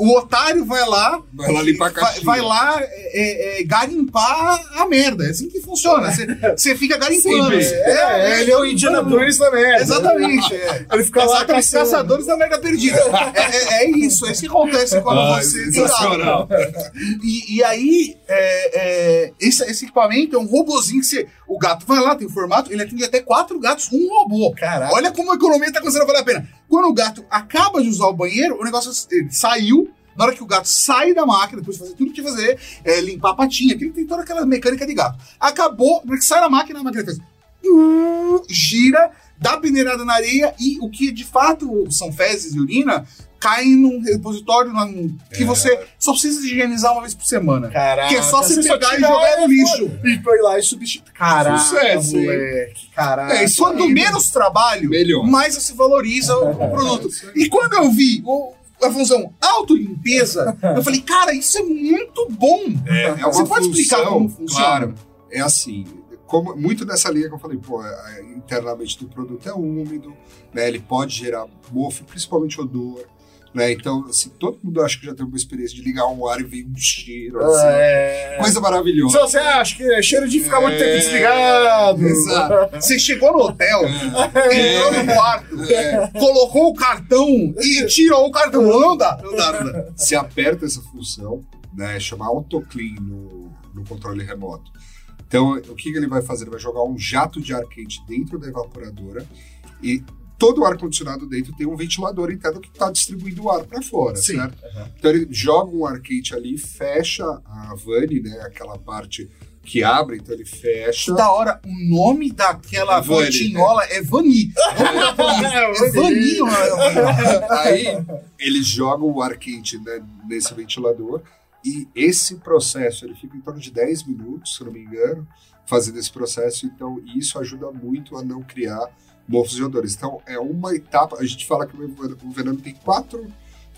o otário vai lá, Vai lá limpar a vai, caixinha. vai lá é, é, garimpar a merda. É assim que funciona. Você- fica garimpando. É, é, ele é o Indiana Jones da merda. Exatamente. é. Ele fica lá Exatamente, caçando. caçadores da merda perdida. É, é- é isso, é isso que acontece quando Ah, você sensacional. E, e aí, é, é, esse, esse equipamento é um robozinho que você. O gato vai lá, tem o formato, ele atende até quatro gatos, um robô. Caraca. Olha como a economia tá começando a valer a pena. Quando o gato acaba de usar o banheiro, o negócio saiu. Na hora que o gato sai da máquina, depois de fazer tudo que tinha que fazer, é, limpar a patinha, que ele tem toda aquela mecânica de gato. Acabou, na hora que sai da máquina, a máquina faz. uh, gira, dá peneirada na areia e o que de fato são fezes e urina caem num repositório num- que É. você só precisa higienizar uma vez por semana. Caraca. Que é só você pegar e jogar no é, lixo. E foi lá e substituir. Caraca, Sucesso, moleque. Caraca. É, e quanto menos trabalho, Melhor. mais você valoriza o, o produto. E quando eu vi o- a função autolimpeza, eu falei, cara, isso é muito bom. É uma você pode explicar função, como funciona? Claro, é assim, como, muito nessa linha que eu falei, pô, é, internamente do produto é úmido, né? Ele pode gerar mofo, principalmente odor. Né? Então, assim, todo mundo acha que já teve uma experiência de ligar um ar e ver um cheiro, assim, É. coisa maravilhosa. Se você acha que é cheiro de ficar muito É. tempo desligado. Exato. Você chegou no hotel, É. entrou no quarto, É. colocou o cartão e tirou o cartão. Não dá, não dá, não dá. Você aperta essa função, né? Chama AutoClean no, no controle remoto. Então, o que, que ele vai fazer? Ele vai jogar um jato de ar quente dentro da evaporadora e todo o ar-condicionado dentro tem um ventilador interno que está distribuindo o ar para fora, Sim. certo? Então, ele joga um ar quente ali, fecha a vane, né? Aquela parte que abre, então ele fecha. Da hora, o nome daquela É Vani, portinhola é Vani. É Vaninho. Aí ele joga o ar quente né, nesse ventilador e esse processo ele fica em torno de 10 minutos, se não me engano, fazendo esse processo. Então isso ajuda muito a não criar mofos e odores. Então é uma etapa. A gente fala que o veneno tem quatro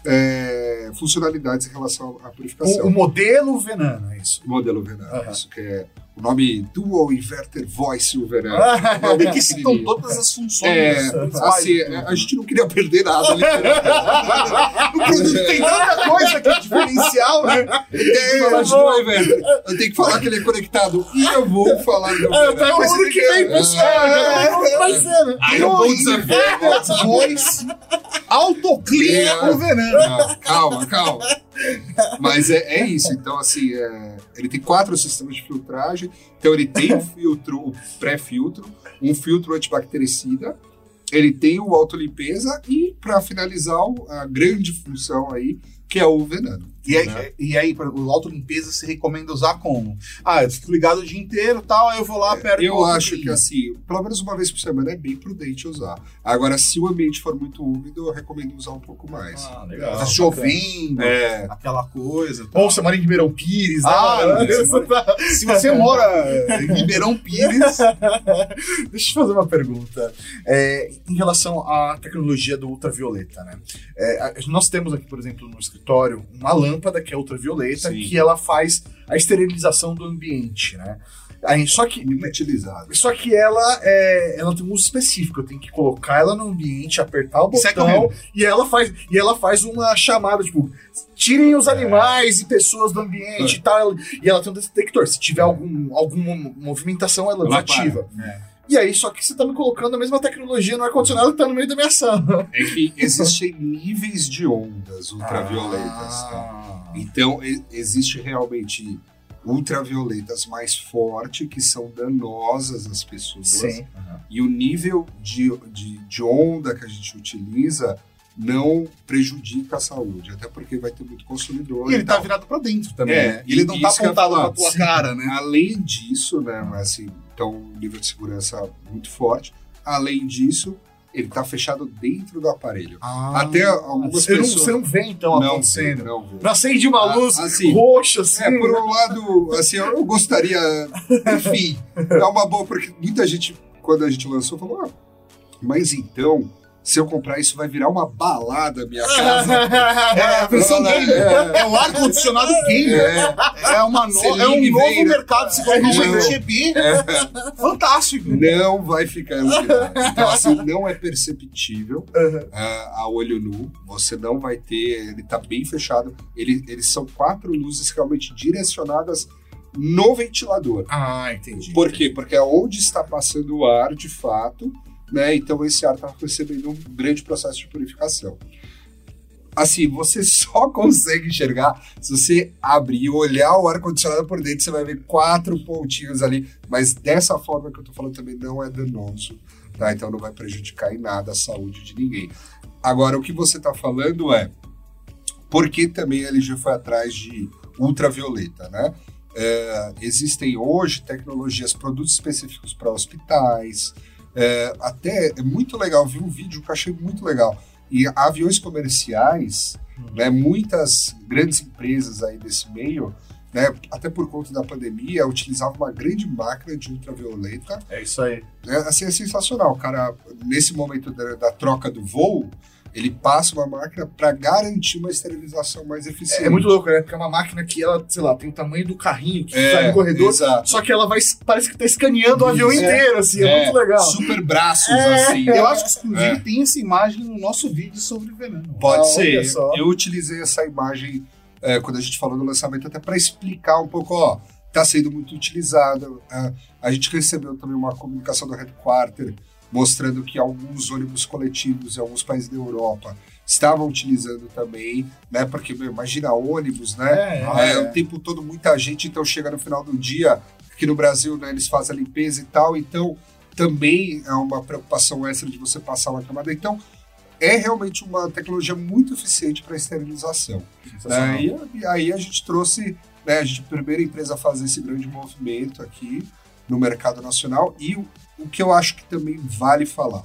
é, funcionalidades em relação à purificação. O, o modelo Venano, é isso. modelo veneno, Aham. isso que é o nome Dual Inverter Voice veneno. É que citam todas as funções. É, assim, é, a gente não queria perder nada. literalmente. O produto tem tanta coisa que é diferencial, né? Tem que falar de Dual Inverter. Eu tenho que falar que ele é conectado e eu vou falar do É, Veneno. tá o ano que vem, pessoal. É, né? Aí é um bom desafio. Voice, autoclean É. o veneno. Calma, calma. Mas é, é isso. Então, assim, é, ele tem quatro sistemas de filtragem. Então, ele tem o filtro, o pré-filtro, um filtro antibactericida, ele tem o autolimpeza e, para finalizar, a grande função aí, que é o veneno. E aí, né? e aí para o autolimpeza, você recomenda usar como? Ah, eu fico ligado o dia inteiro e tal, aí eu vou lá, perto Eu acho que, assim, pelo menos uma vez por semana é bem prudente usar. Agora, se o ambiente for muito úmido, eu recomendo usar um pouco mais. Ah, Tá chovendo, É, aquela coisa. tal. Ou você mora em Ribeirão Pires, né? Ah, mano? você mora- Se você mora em Ribeirão Pires, Deixa eu fazer uma pergunta. É, em relação à tecnologia do ultravioleta, né? É, nós temos aqui, por exemplo, no escritório, uma lâmpada que é ultravioleta, Sim. que ela faz a esterilização do ambiente, né? Aí, só que muito utilizado. só que ela, é, ela tem um uso específico. Eu tenho que colocar ela no ambiente, apertar o sai botão e ela faz e ela faz uma chamada tipo tirem É. os animais e pessoas do ambiente e tal. E ela tem um detector. Se tiver algum, alguma movimentação, ela, Ela desativa. É. E aí, só que você tá me colocando a mesma tecnologia no ar-condicionado que tá no meio da minha sala. É que existem níveis de ondas ultravioletas, tá? Ah. Então, e- existe realmente ultravioletas mais fortes que são danosas às pessoas. Sim. E o nível de, de, de onda que a gente utiliza não prejudica a saúde, até porque vai ter muito consumidor. e ele tá tal. virado pra dentro também, É, né? Ele não tá ia apontado pra tua Sim. cara, né? Além disso, né, mas assim, então um nível de segurança muito forte. Além disso, ele tá fechado dentro do aparelho. Até algumas você, não, pessoas você não vê, então, não acontecendo. vê, não vê. Não acende uma Ah, luz assim, roxa, assim. É, por um lado, assim, eu gostaria, enfim, é uma boa, porque muita gente, quando a gente lançou, falou, ah, mas então, se eu comprar isso vai virar uma balada minha casa. É a versão Ela- gamer. é. É o ar-condicionado gamer. É, uma no- é um novo né? mercado de psicologia Não. GB. Fantástico. não vai ficar iluminado. Então, assim, não é perceptível ah, a olho nu. Você não vai ter. Ele tá bem fechado. Ele, eles são quatro luzes realmente direcionadas no ventilador. Ah, entendi. Por quê? Porque é onde está passando o ar, de fato, né? Então esse ar está recebendo um grande processo de purificação. Assim, você só consegue enxergar se você abrir e olhar o ar-condicionado por dentro, você vai ver quatro pontinhos ali, mas dessa forma que eu tô falando também não é danoso, tá? Então não vai prejudicar em nada a saúde de ninguém. Agora, o que você tá falando é por que também a LG foi atrás de ultravioleta, né? É, existem hoje tecnologias, produtos específicos para hospitais. É, até é muito legal, vi um vídeo que eu achei muito legal. E aviões comerciais, né, muitas grandes empresas aí desse meio, né, até por conta da pandemia, utilizavam uma grande máquina de ultravioleta. É isso aí. É, assim, é sensacional. Cara, nesse momento da, da troca do voo, ele passa uma máquina para garantir uma esterilização mais eficiente. É, muito louco, né? Porque é uma máquina que ela, sei lá, tem o tamanho do carrinho que É, sai no corredor, exato. só que ela vai, parece que tá escaneando o avião Isso. inteiro, assim, é, É, muito legal. Super braços, É, assim. Eu acho que, inclusive, É. tem essa imagem no nosso vídeo sobre veneno. Pode Ah, ser. Eu utilizei essa imagem é, quando a gente falou do lançamento até para explicar um pouco, ó, tá sendo muito utilizado. É, a gente recebeu também uma comunicação do Headquarter mostrando que alguns ônibus coletivos em alguns países da Europa estavam utilizando também, né? Porque meu, imagina ônibus, né? É, É, é. o tempo todo muita gente, então chega no final do dia, aqui no Brasil, né, eles fazem a limpeza e tal, então também é uma preocupação extra de você passar uma camada. Então, é realmente uma tecnologia muito eficiente para esterilização. Né? E, aí a gente trouxe, né, a gente a primeira empresa a fazer esse grande movimento aqui no mercado nacional e o, que eu acho que também vale falar.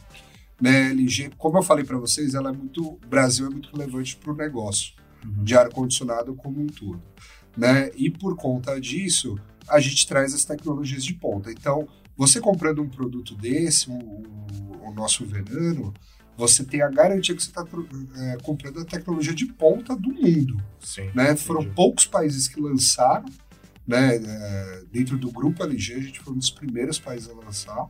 Né, LG, como eu falei para vocês, ela é muito, o Brasil é muito relevante para o negócio de ar-condicionado como um todo. Né? E por conta disso, a gente traz as tecnologias de ponta. Então, você comprando um produto desse, o, o nosso veneno, você tem a garantia que você está comprando a tecnologia de ponta do mundo. Sim, Né? entendi. Foram poucos países que lançaram, né? é, dentro do grupo LG, a gente foi um dos primeiros países a lançar.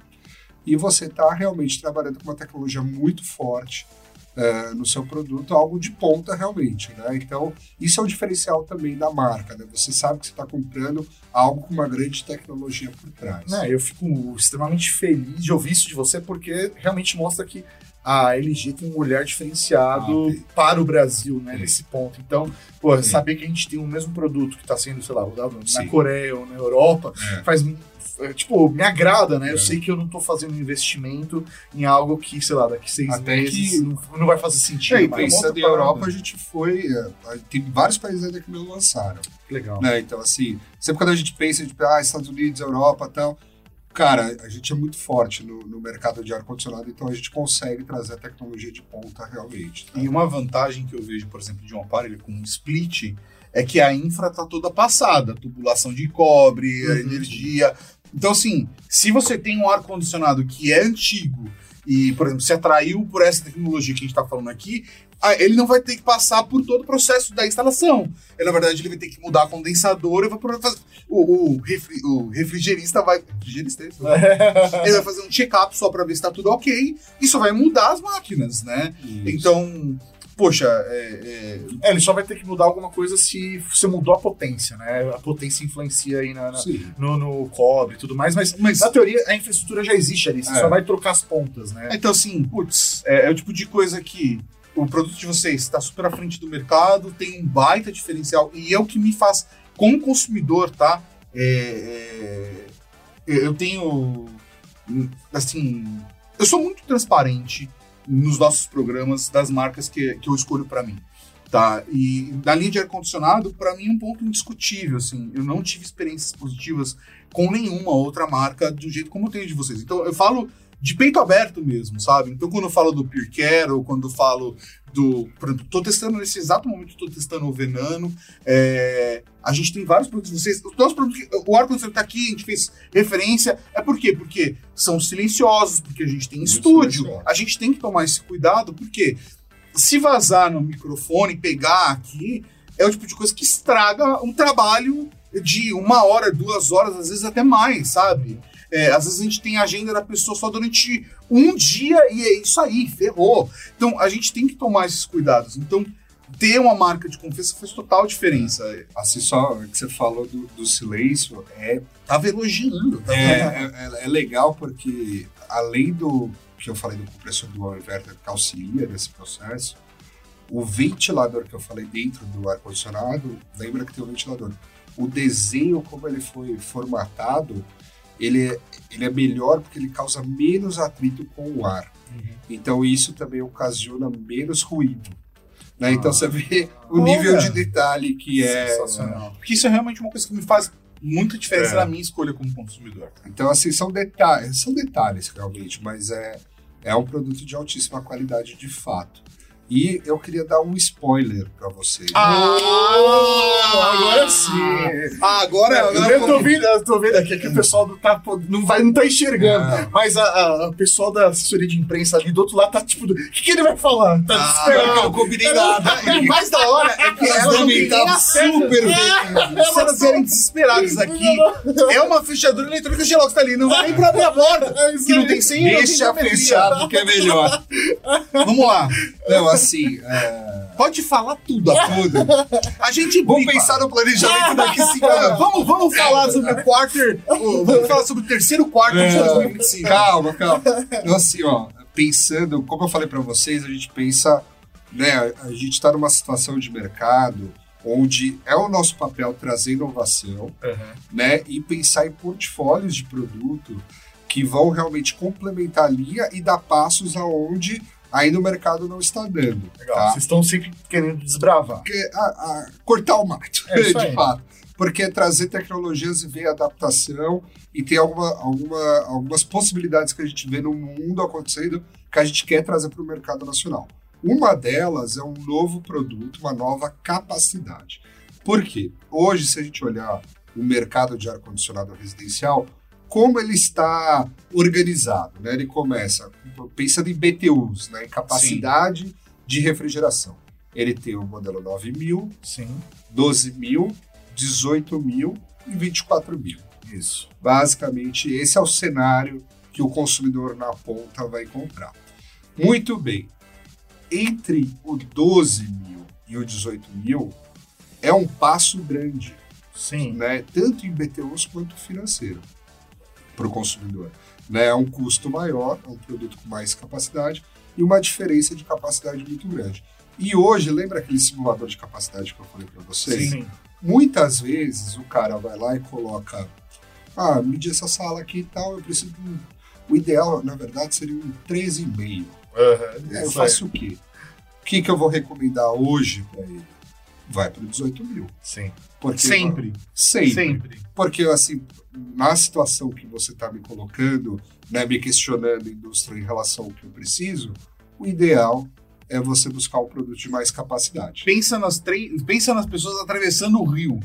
E você está realmente trabalhando com uma tecnologia muito forte é, no seu produto, algo de ponta realmente. Né? Então, isso é o diferencial também da marca. Né? Você sabe que você está comprando algo com uma grande tecnologia por trás. Né, eu fico extremamente feliz de ouvir isso de você, porque realmente mostra que a LG tem um olhar diferenciado Ah, para o Brasil, né, nesse ponto. Então, pô, saber que a gente tem o mesmo produto que está sendo, sei lá, rodado na Sim. Coreia ou na Europa, É. faz é, tipo, me agrada, né? Eu É. sei que eu não tô fazendo um investimento em algo que, sei lá, daqui seis Até meses que- não, não vai fazer sentido. E é uma pensando em Europa, parada. a gente foi. é, tem vários países ainda que não lançaram. Legal. né? Então, assim, sempre quando a gente pensa tipo, ah, Estados Unidos, Europa e tal, cara, a gente é muito forte no, no mercado de ar-condicionado, então a gente consegue trazer a tecnologia de ponta realmente. tá? E uma vantagem que eu vejo, por exemplo, de um aparelho com um split é que a infra tá toda passada, tubulação de cobre, a Uhum. energia. Então, assim, se você tem um ar-condicionado que é antigo e, por exemplo, se atraiu por essa tecnologia que a gente está falando aqui, ah, ele não vai ter que passar por todo o processo da instalação. Ele, na verdade, ele vai ter que mudar a condensadora vai fazer. O, o, refri- o refrigerista vai. Refrigerista? Ele vai fazer um check-up só para ver se tá tudo ok. Isso vai mudar as máquinas, né? Isso. Então, poxa, é, É, ele só vai ter que mudar alguma coisa se você mudou a potência, né? A potência influencia aí na, na- no, no cobre e tudo mais, mas, Mas- na teoria a infraestrutura já existe ali, você É. só vai trocar as pontas, né? é, então assim, putz, é, é o tipo de coisa que o produto de vocês está super à frente do mercado, tem um baita diferencial e é o que me faz, como consumidor, tá? É, é, eu tenho, assim, eu sou muito transparente nos nossos programas das marcas que, que eu escolho para mim. Tá, e na linha de ar-condicionado, para mim é um ponto indiscutível, assim, eu não tive experiências positivas com nenhuma outra marca do jeito como eu tenho de vocês. Então eu falo de peito aberto mesmo, sabe? Então, quando eu falo do ou quando eu falo do. Por exemplo, tô testando nesse exato momento, tô testando o Venano. É, a gente tem vários produtos. Vocês, os nossos produtos, o ar-condicionado tá aqui, a gente fez referência. É por quê? Porque são silenciosos, porque a gente tem Muito estúdio. silencioso. A gente tem que tomar esse cuidado, porque se vazar no microfone, pegar aqui, é o tipo de coisa que estraga um trabalho de uma hora, duas horas, às vezes até mais, sabe? É, às vezes a gente tem a agenda da pessoa só durante um dia e é isso aí, ferrou. Então a gente tem que tomar esses cuidados. Então, ter uma marca de confiança faz total diferença. Assim, só que você falou do, do silêncio, é, Tava elogiando, tá é, é, é legal porque, além do que eu falei do compressor do inverter que auxilia nesse processo, o ventilador que eu falei dentro do ar-condicionado, lembra que tem um ventilador. O desenho, como ele foi formatado, ele é, ele é melhor porque ele causa menos atrito com o ar. Então isso também ocasiona menos ruído. né? Então você vê o Olha! nível de detalhe que é. Sensacional. Porque isso é realmente uma coisa que me faz muita diferença É. na minha escolha como consumidor. Então, assim, são detalhes, são detalhes realmente, mas é, é um produto de altíssima qualidade de fato. E eu queria dar um spoiler para vocês. Ah, agora sim. Ah, agora, agora Eu tô vendo, eu tô vendo aqui que o pessoal não tá, não vai, não tá enxergando. Não. Mas a, a- o pessoal da assessoria de imprensa ali do outro lado tá tipo, o que, que ele vai falar? Tá Ah, desesperado. não combinei nada. E o mais da hora é que Elas têm estavam super Se elas vierem desesperadas aqui, é uma fechadura eletrônica geral que tá ali. Não vai nem pra abrir a porta. É Que não tem senha, Deixa fechado que é melhor. Vamos lá. Não, assim, é, Pode falar tudo, tudo. A gente vamos pensar no planejamento daqui cinco anos. vamos, vamos falar sobre o quarter. Vamos falar sobre o terceiro quarto de 2025. Calma, calma. Então, assim, ó, pensando, como eu falei para vocês, a gente pensa, né, a gente está numa situação de mercado onde é o nosso papel trazer inovação, né, e pensar em portfólios de produto que vão realmente complementar a linha e dar passos aonde ainda o mercado não está dando. Legal, tá? vocês estão sempre querendo desbravar. Porque, a- a- cortar o mato, É de aí. fato. Porque é trazer tecnologias e ver adaptação e ter alguma, alguma, algumas possibilidades que a gente vê no mundo acontecendo que a gente quer trazer para o mercado nacional. Uma delas é um novo produto, uma nova capacidade. Por quê? Hoje, se a gente olhar o mercado de ar-condicionado residencial, como ele está organizado, né? Ele começa pensando em BTUs, né? em capacidade de refrigeração. Ele tem o modelo 9000, Sim, 12 mil, 18 mil e 24 mil. isso. Basicamente, esse é o cenário que o consumidor na ponta vai comprar. Muito bem. Entre o 12 mil e o 18 mil, é um passo grande, Sim. né? tanto em BTUs quanto financeiro, para o consumidor. Né? É um custo maior, é um produto com mais capacidade e uma diferença de capacidade muito grande. E hoje, lembra aquele simulador de capacidade que eu falei para vocês? Sim. Muitas vezes o cara vai lá e coloca, ah, medir essa sala aqui e tal, eu preciso de um... O ideal, na verdade, seria um 13,5. É, eu faço o quê? O que, que eu vou recomendar hoje para ele? Vai para 18 mil. Sim. Porque, Sempre. Sempre. Sempre. Porque, assim, na situação que você está me colocando, né, me questionando, indústria, em relação ao que eu preciso, o ideal é você buscar um produto de mais capacidade. Pensa nas, pensa nas pessoas atravessando o rio.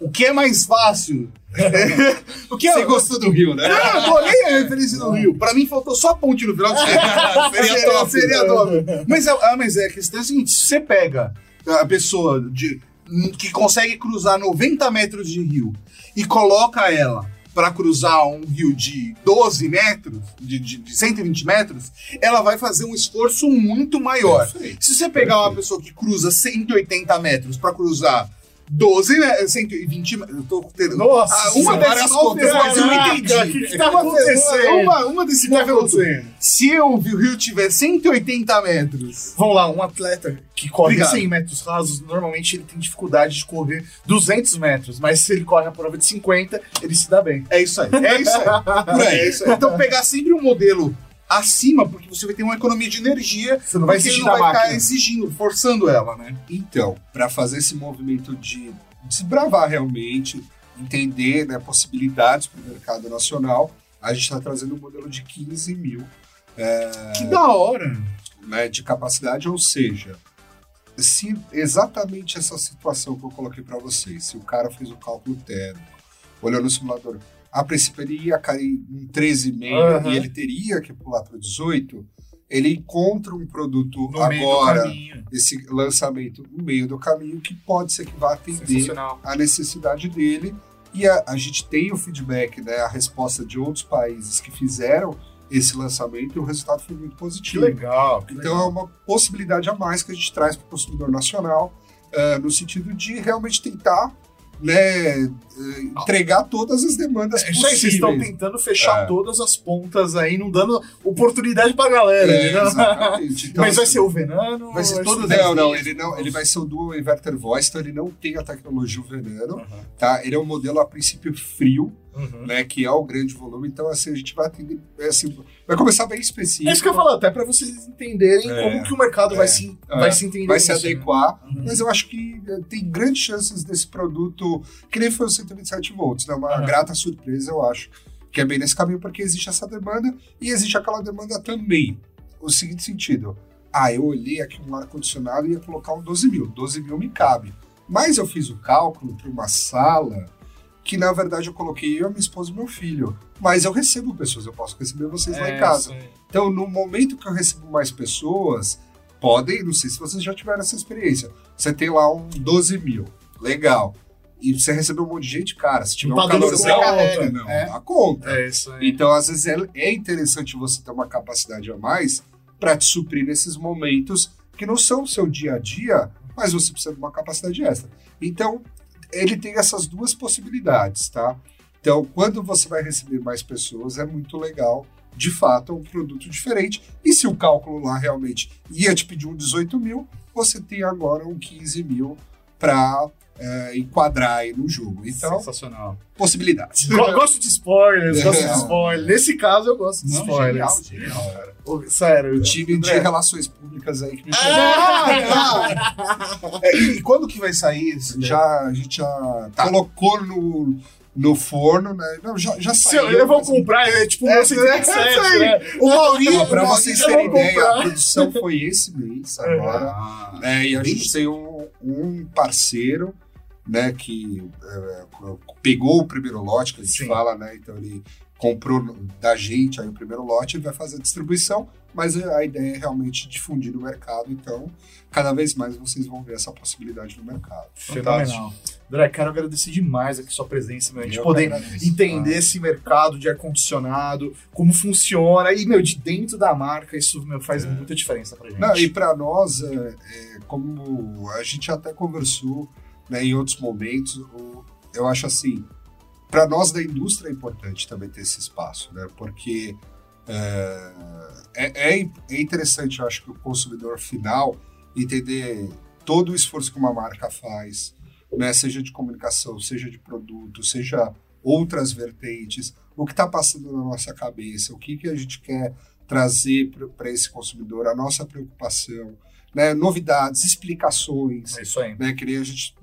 O que é mais fácil? o que é... Você gostou do Rio, né? Ah, eu adorei a referência do Rio. Pra mim faltou só a ponte no final. Seria top. Seria top. Mas, é- ah, mas é a questão é a seguinte: se você pega a pessoa de, que consegue cruzar 90 metros de rio e coloca ela para cruzar um rio de 12 metros, de, de, de 120 metros, ela vai fazer um esforço muito maior. Se você pegar uma pessoa que cruza 180 metros para cruzar 12, né, 120 metros, eu tô tendo... Nossa, Ah, uma decimal contas, mas eu não entendi. o que que tá acontecendo? Uma, uma que tá fez. acontecendo? Se o rio tiver 180 metros, Vamos lá, um atleta que corre Obrigado. 100 metros rasos, normalmente ele tem dificuldade de correr 200 metros, mas se ele corre a prova de 50, ele se dá bem. é isso aí. É isso aí. É isso aí. Então pegar sempre um modelo acima, porque você vai ter uma economia de energia. Você não vai exigir não vai ficar máquina. exigindo, forçando ela, né? Então, para fazer esse movimento de desbravar realmente, entender né, possibilidades para o mercado nacional, a gente está trazendo um modelo de 15 mil Que da hora. né, de capacidade, ou seja, se exatamente essa situação que eu coloquei para vocês, se o cara fez o cálculo térmico, olhou no simulador, a princípio ele ia cair em 13,5 Aham. e ele teria que pular para 18, ele encontra um produto No agora, esse lançamento no meio do caminho, que pode ser que vá atender a necessidade dele. E a, a gente tem o feedback, né, a resposta de outros países que fizeram esse lançamento e o resultado foi muito Que positivo. legal. que Então legal. é uma possibilidade a mais que a gente traz para o consumidor nacional, eh, no sentido de realmente tentar né, eh, entregar todas as demandas É aí, vocês estão possíveis. tentando fechar É. todas as pontas aí, não dando oportunidade pra galera, É, exatamente. Então, Mas vai assim, ser o veneno? vai ser todo Não, não, ele não, ele vai ser o dual inverter voice, então ele não tem a tecnologia veneno, Uhum, tá? Ele é um modelo a princípio frio, uhum. né, que é o grande volume, então assim a gente vai atender, é, assim, vai começar bem específico. É isso que eu falo, até pra vocês entenderem É, como que o mercado vai, é, se, é, vai se entender vai se né? adequar, Uhum. mas eu acho que eh, tem grandes chances desse produto, que nem foi o 127 volts, né? Uma Aham. grata surpresa, eu acho, que é bem nesse caminho, porque existe essa demanda e existe aquela demanda também. O seguinte sentido, ah, eu olhei aqui um ar-condicionado e ia colocar um 12 mil, 12 mil me cabe. Mas eu fiz o cálculo para uma sala que, na verdade, eu coloquei eu, a minha esposa e meu filho. Mas eu recebo pessoas, eu posso receber vocês lá em É, casa. Então, no momento que eu recebo mais pessoas, podem, não sei se vocês já tiveram essa experiência. Você tem lá um 12 mil, legal. E você recebeu um monte de gente, cara. Se tiver um conta, carrega, não, é. dá conta. É isso aí. Então, às vezes, é, é interessante você ter uma capacidade a mais para te suprir nesses momentos que não são o seu dia a dia, mas você precisa de uma capacidade extra. Então, ele tem essas duas possibilidades, tá? Então, quando você vai receber mais pessoas, é muito legal. De fato, é um produto diferente. E se o cálculo lá realmente ia te pedir um 18 mil, você tem agora um 15 mil para enquadrar aí no jogo. Então, Sensacional. possibilidades. Go- Gosto de spoilers, gosto de spoilers. Nesse caso, eu gosto de Não, spoilers. genial, genial, cara. Sério. O time de relações públicas aí que me Ah, tá. É, e quando que vai sair já a gente já colocou no, no forno, né? Não, já, já saiu. eu, vou comprar, é tipo É, um 127, é, é, né? O Maurício. Não, pra o vocês terem ideia, comprar. a produção foi esse mês agora. Ah, né? E a gente tem um, um parceiro, né, que é, pegou o primeiro lote, que a gente Sim. fala, né? Então ele comprou da gente aí o primeiro lote e vai fazer a distribuição, mas a ideia é realmente difundir no mercado, então cada vez mais vocês vão ver essa possibilidade no mercado. Fenomenal. André, quero agradecer demais aqui sua presença, meu. A gente Eu poder agradeço. entender esse mercado de ar-condicionado, como funciona, e, meu, de dentro da marca, isso meu, faz muita diferença pra gente. Não, e para nós, é, é, como a gente até conversou né, em outros momentos, eu acho assim, para nós da indústria é importante também ter esse espaço, né? Porque é, é, é- é interessante, eu acho, que o consumidor final entender todo o esforço que uma marca faz, né? Seja de comunicação, seja de produto, seja outras vertentes, o que está passando na nossa cabeça, o que, que a gente quer trazer para esse consumidor, a nossa preocupação, né? novidades, explicações, É isso aí. né? Que a gente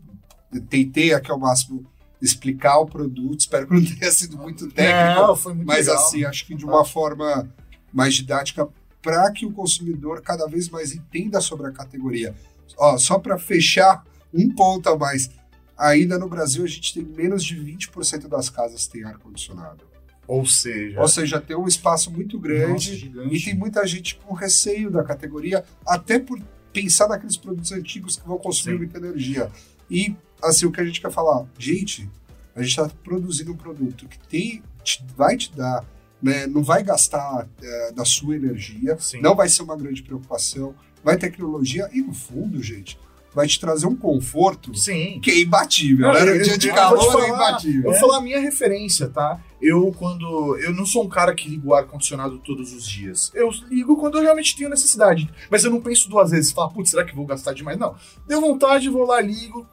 tentei aqui ao máximo explicar o produto, espero que não tenha sido muito técnico, Não, foi muito mas legal. assim, acho que de uma forma mais didática para que o consumidor cada vez mais entenda sobre a categoria. Ó, só para fechar um ponto a mais, ainda no Brasil a gente tem menos de 20% das casas tem ar-condicionado. Ou seja, Ou seja, tem um espaço muito grande nossa, e tem muita gente com receio da categoria, até por pensar naqueles produtos antigos que vão consumir Sim. muita energia. E, assim, o que a gente quer falar, gente, a gente está produzindo um produto que tem, te- vai te dar, né, não vai gastar é, da sua energia, Sim. não vai ser uma grande preocupação, vai tecnologia e, no fundo, gente, vai te trazer um conforto Sim. que é imbatível, Não, né? eu- No dia de eu calor é falar, imbatível. Eu vou falar a minha referência, tá? Eu, quando. Eu não sou um cara que liga o ar-condicionado todos os dias. Eu ligo quando eu realmente tenho necessidade. Mas eu não penso duas vezes. Falar, putz, será que vou gastar demais? Não. Deu vontade, vou lá, ligo.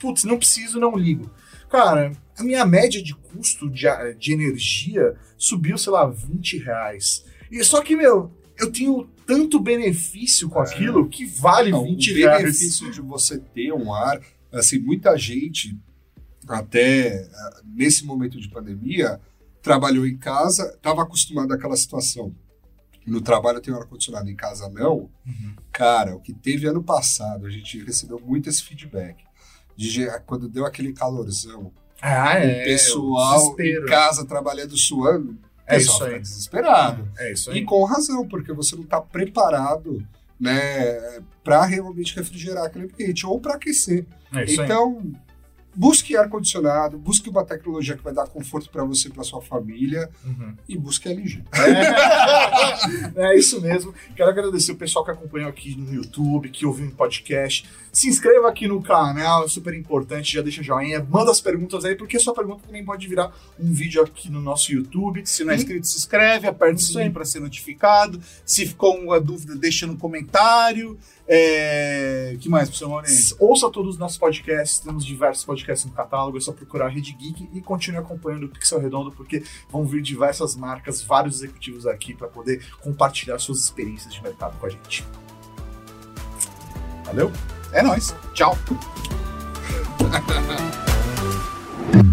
Putz, não preciso, não ligo. Cara, a minha média de custo de, de energia subiu, sei lá, 20 reais. E só que, meu, eu tenho tanto benefício com É. aquilo que vale Não, 20 o reais. benefício de você ter um ar, assim, muita gente, até eh, nesse momento de pandemia, trabalhou em casa, estava acostumado àquela situação. No trabalho eu tenho ar-condicionado, em casa não. Uhum. Cara, o que teve ano passado, a gente recebeu muito esse feedback. De, quando deu aquele calorzão, Ah, o pessoal em casa trabalhando, suando, o É pessoal fica desesperado. É isso E aí. com razão, porque você não está preparado né, para realmente refrigerar aquele ambiente ou para aquecer. É isso aí. Busque ar-condicionado, busque uma tecnologia que vai dar conforto para você e para sua família Uhum. e busque LG. É isso mesmo. Quero agradecer o pessoal que acompanhou aqui no YouTube, que ouviu em podcast. Se inscreva aqui no canal, é super importante. Já deixa joinha, manda as perguntas aí, porque sua pergunta também pode virar um vídeo aqui no nosso YouTube. Se não é inscrito, se inscreve, aperta o sininho para ser notificado. Se ficou uma dúvida, deixa no comentário. É... que mais, professor Maurinho? Ouça todos os nossos podcasts, temos diversos podcasts no catálogo, é só procurar Rede Geek e continue acompanhando o Pixel Redondo, porque vão vir diversas marcas, vários executivos aqui para poder compartilhar suas experiências de mercado com a gente. Valeu? É nóis. Tchau.